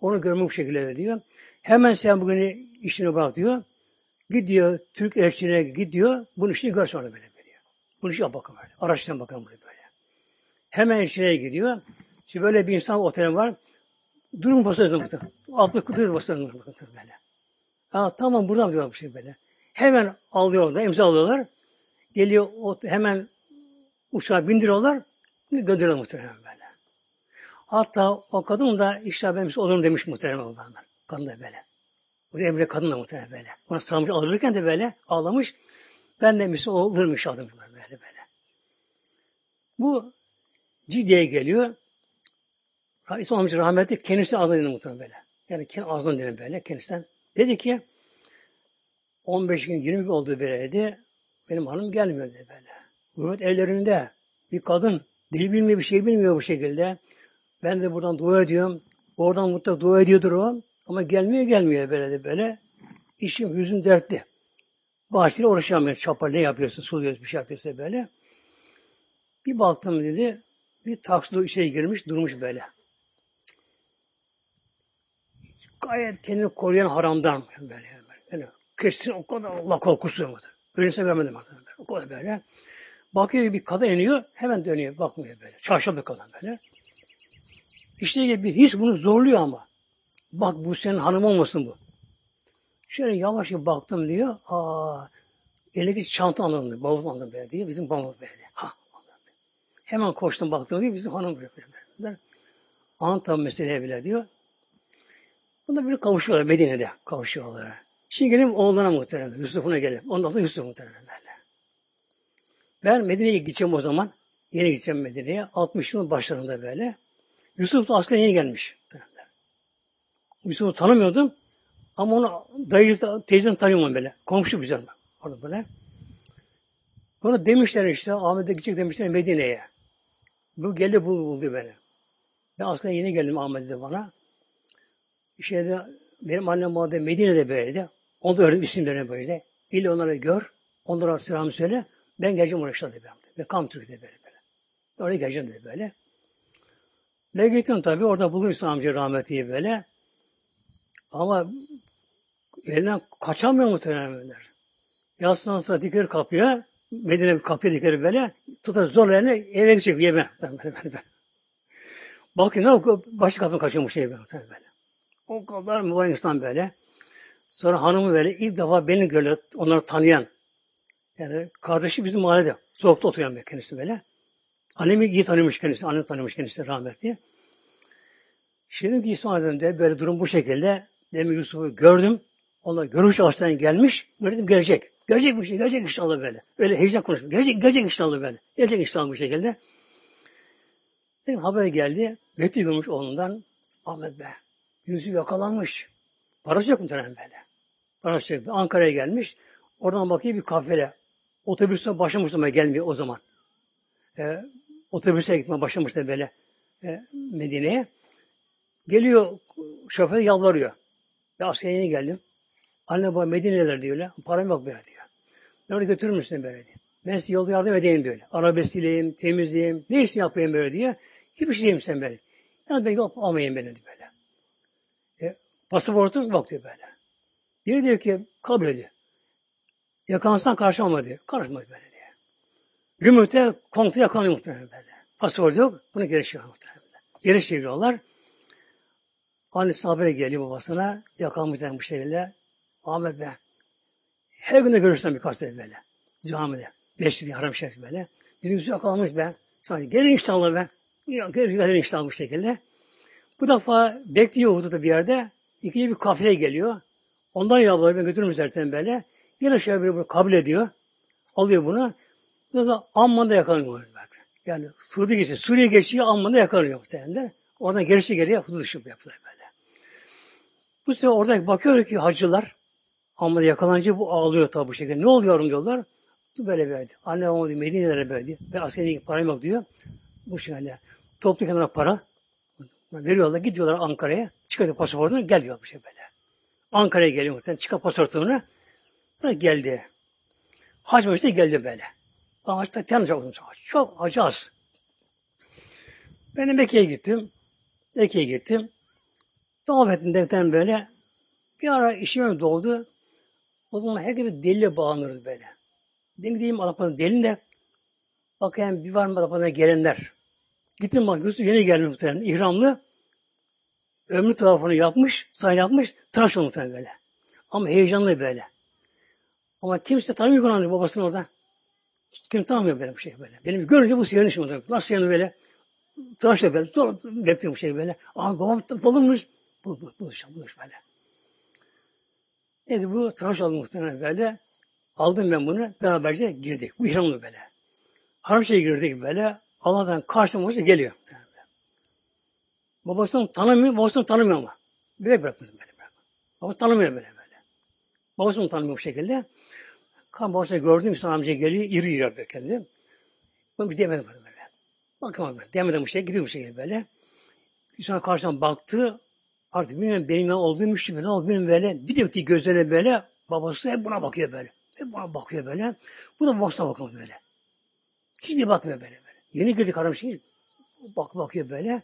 Onu görme bu şekilde diyor. Hemen sen bugün işini bırak diyor. Gidiyor Türk elçiliğine gidiyor. Bunun işini gör sonra böyle diyor. Bunun işine bakın. Araştırın bakalım böyle böyle. Hemen elçiliğe gidiyor. Şimdi böyle bir insan otelim var. Durum basıyor muhtemelen. Abla kutuyu basıyor muhtemelen böyle. Ha, tamam buradan diyor bir şey böyle. Hemen alıyorlar, imza alıyorlar. Geliyor hemen uçağa bindiriyorlar. Gönderiyorlar muhtemelen. Hatta o kadın da işte benim olur demiş muhtemelen. Kadın da böyle. Bu emre kadın da muhtemelen böyle. Ona sarılmış alırken de böyle ağlamış. Ben de Müslüman olurmuş adım böyle böyle. Bu Ciddiye geliyor. İslam amca rahmetli kendisi ağzına dinle muhtemelen böyle. Yani kendi ağzından dinle böyle kendisinden. Dedi ki 15 gün 20 gün oldu böyleydi. Benim hanım gelmiyor dedi böyle. Gurbet ellerinde bir kadın dil bilmiyor bir şey bilmiyor bu şekilde. Ben de buradan dua ediyorum. Oradan mutlaka dua ediyordur o. Ama gelmiyor gelmiyor böyle de böyle. İşim yüzüm dertli. Bahçede uğraşamıyor. Çapar ne yapıyorsun? Suluyoruz bir şey yapıyorsa böyle. Bir baktım dedi. Bir taksi içeri girmiş durmuş böyle. Gayet kendini koruyan haramdan böyle. böyle. Kesin o kadar Allah korkusu mu? Öyleyse görmedim zaten. O kadar böyle. Bakıyor bir kadın iniyor, hemen dönüyor, bakmıyor böyle. Çarşaflı kadın böyle. İşte bir his bunu zorluyor ama. Bak bu senin hanım olmasın bu. Şöyle yavaş bir baktım diyor. Aa, elindeki çanta alındı, bavul alındı böyle diye. Bizim bavul böyle. Ha. Hemen koştum baktım diyor. Bizim hanım böyle. böyle, böyle. Anlatan meseleye bile diyor. Bunda bir kavuşuyorlar Medine'de kavuşuyorlar. Şimdi gelin oğluna muhterem. Yusuf'una gelin. Onun adı Yusuf muhterem böyle. Ben Medine'ye gideceğim o zaman. Yeni gideceğim Medine'ye. 60 yılın başlarında böyle. Yusuf da aslında yeni gelmiş. Yusuf'u tanımıyordum. Ama onu dayı teyzem tanıyorum böyle. Komşu güzel. Orada böyle. Bana demişler işte Ahmet'e gidecek demişler Medine'ye. Bu geldi buldu, buldu beni. Ben aslında yeni geldim Ahmet'e bana. İşte benim annem madem Medine'de böyleydi. Onu da öğrendim isimlerine böyle. İlle onları gör. Onlara selam söyle. Ben geleceğim oraya işte dedi. Ve Kam Türkiye'de böyle böyle. Oraya geleceğim dedi böyle. Ne gittim tabii orada İslam amca rahmetliyi böyle. Ama elinden kaçamıyor muhtemelenler. Yatsıdan sonra diker kapıya, Medine bir kapıya diker böyle, tutar zor elini eve gidecek yeme. Bakın ne başı kapını kaçırmış şey böyle. O kadar mübarek insan böyle. Sonra hanımı böyle ilk defa beni gördü, onları tanıyan. Yani kardeşi bizim mahallede. Soğukta oturan kendisi böyle. Annemi iyi tanımış kendisi, annem tanımış kendisi rahmetli. Şimdi ki İsmail de böyle durum bu şekilde. Demin Yusuf'u gördüm. Onlar görüş aslan gelmiş. Dedim gelecek. Gelecek bu şey, gelecek inşallah böyle. Öyle heyecan konuşuyor. Gelecek, gelecek inşallah böyle. Gelecek inşallah bu şekilde. Dedim haber geldi. Mektup görmüş oğlundan. Ahmet Bey. Yusuf yakalanmış. Parası yok mu böyle? Parası yok. Ankara'ya gelmiş. Oradan bakıyor bir kafele. Otobüste başlamış ama gelmiyor o zaman. Ee, otobüse gitme başlamış da böyle e, Medine'ye. Geliyor şoför yalvarıyor. Ben askere yeni geldim. Anne baba Medine'ler diyor öyle. Param yok böyle diyor. Ben onu götürür müsün böyle diyor. Ben size yolda yardım edeyim böyle. Arabestileyim, temizleyeyim, ne işini yapayım böyle diye. Hiçbir şey sen böyle. Yani ben yok almayayım beni diyor böyle. E, pasaportum yok diyor böyle. Biri diyor ki kabul ediyor. Yakalansan karşılama diyor. Karışma böyle diyor. Gümrükte komuta yakalanıyor muhtemelen böyle. Pasaport yok. Bunu geri çeviriyor muhtemelen. Geri çeviriyorlar. Annesi habere geliyor babasına. Yakalanmışlar bu şekilde. Ahmet be. Her gün de görürsen birkaç sefer böyle. Camide. Beşli haram şerif böyle. Bizim yüzü yakalanmış be. Sonra gelin inşallah be. Gelin, gelin inşallah bu şekilde. Bu defa bekliyor Uhud'da bir yerde. İkinci bir kafile geliyor. Ondan yavruları ben götürmüş zaten böyle. Yine şöyle bir kabul ediyor. Alıyor bunu. Bu da Amman'da yakalanıyor. Yani Suriye geçiyor. Suriye geçiyor Amman'da yakalanıyor muhtemelen. Oradan gerisi geliyor. Hudut dışı yapıyorlar böyle. Bu sefer orada bakıyor ki hacılar Amman'da yakalanınca bu ağlıyor tabi bu şekilde. Ne oluyor diyorlar. Böyle verdi. Anne babam diyor Medine'lere verdi. Ben askeri param yok diyor. Bu şekilde. Toplu kenara para. Veriyorlar. Gidiyorlar Ankara'ya. Çıkartıyor pasaportunu. Gel diyor bu şey böyle. Ankara'ya geliyor muhtemelen. Çıkar pasaportunu. Geldi. Hac meclise geldi böyle. Ağaçta tanıcak oldum. Çok acı az. Ben de Mekke'ye gittim. Mekke'ye gittim. Devam ettim böyle. Bir ara işime doldu. O zaman herkes bir deliyle bağlanırdı böyle. Dedim diyeyim Arapa'nın delin de bakayım bir var mı Arapa'dan gelenler. Gittim bak Yusuf yeni geldi muhtemelen. İhramlı. Ömrü tarafını yapmış, say yapmış, tıraş olmuş böyle. Ama heyecanlı böyle. Ama kimse tanımıyor Kur'an'ı babasını orada. Kim tanımıyor böyle bir şey böyle. Benim görünce bu yanlış mı? Nasıl yanı böyle? Tıraşla böyle. Zor bekliyor bu şey böyle. Aa babam balınmış. Bu, bu, bu, bu, bu böyle. Neyse bu tıraş oldu muhtemelen böyle. Aldım ben bunu. Beraberce girdik. Bu ihramlı böyle. Haramşa'ya girdik böyle. Allah'tan karşıma geliyor. Babasını tanımıyor, babasını tanımıyor ama. Böyle bırakmadım böyle. Babasını tanımıyor böyle böyle. Babasını tanımıyor bu şekilde. Kan babasını gördüm, İhsan amca geliyor, iri iri böyle. Ben bir demedim böyle. Bakamadım. Demedim bu şey, gidiyor bu şekilde böyle. İhsan karşıdan baktı, artık bilmiyorum benim ne olduğummuş gibi ne oldu bilmiyorum böyle. Bir de gözlerine böyle, babası hep buna bakıyor böyle. Hep buna bakıyor böyle. Bu da babasına bakıyor böyle. Hiçbir bakmıyor böyle böyle. Yeni girdik haram şey, bak bakıyor böyle.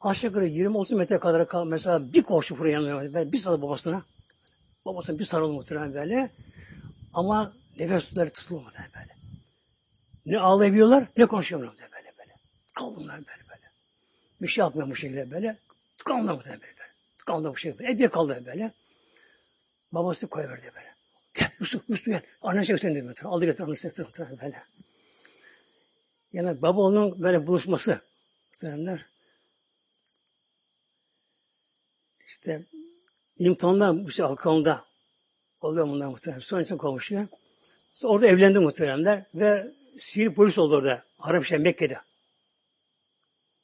Aşağı yukarı 20-30 metre kadar mesela bir koştu fırın yanına böyle bir sarıldı babasına. Babasına bir sarıldı muhtemelen böyle. Ama nefes suları tutulmadı böyle. Ne ağlayabiliyorlar ne konuşuyorlar böyle böyle. Kaldılar böyle böyle. Bir şey yapmıyor bu şekilde böyle. Tıkandılar böyle. böyle. Tıkandılar bu şekilde. Ebye kaldı böyle. Babası koyuverdi böyle. Gel Yusuf, Yusuf gel. Annesi götürdü böyle. Aldı götürdü annesi götürdü böyle. Yani baba onun böyle buluşması. Muhtemelenler. İşte imtihandan bu şey konuda oluyor bunlar muhtemelen. Sonra insan kavuşuyor. Sonra orada evlendi muhteremler ve sihir polis oldu orada. Haramşehir Mekke'de.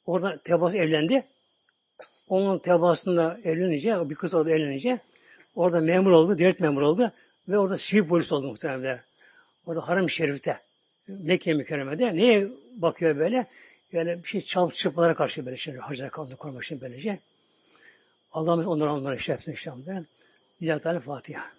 Orada tebas evlendi. Onun tebasında evlenince, bir kız orada evlenince orada memur oldu, devlet memur oldu ve orada sihir polis oldu muhtemelen. Orada Haram-ı Şerif'te Mekke mükerremede neye bakıyor böyle? Yani bir şey çalıp çırpmalara karşı böyle şey, hacılara kaldı korumak için böylece. Allah'ımız onları onlara şerefine inşallah. Lillahi Teala Fatiha.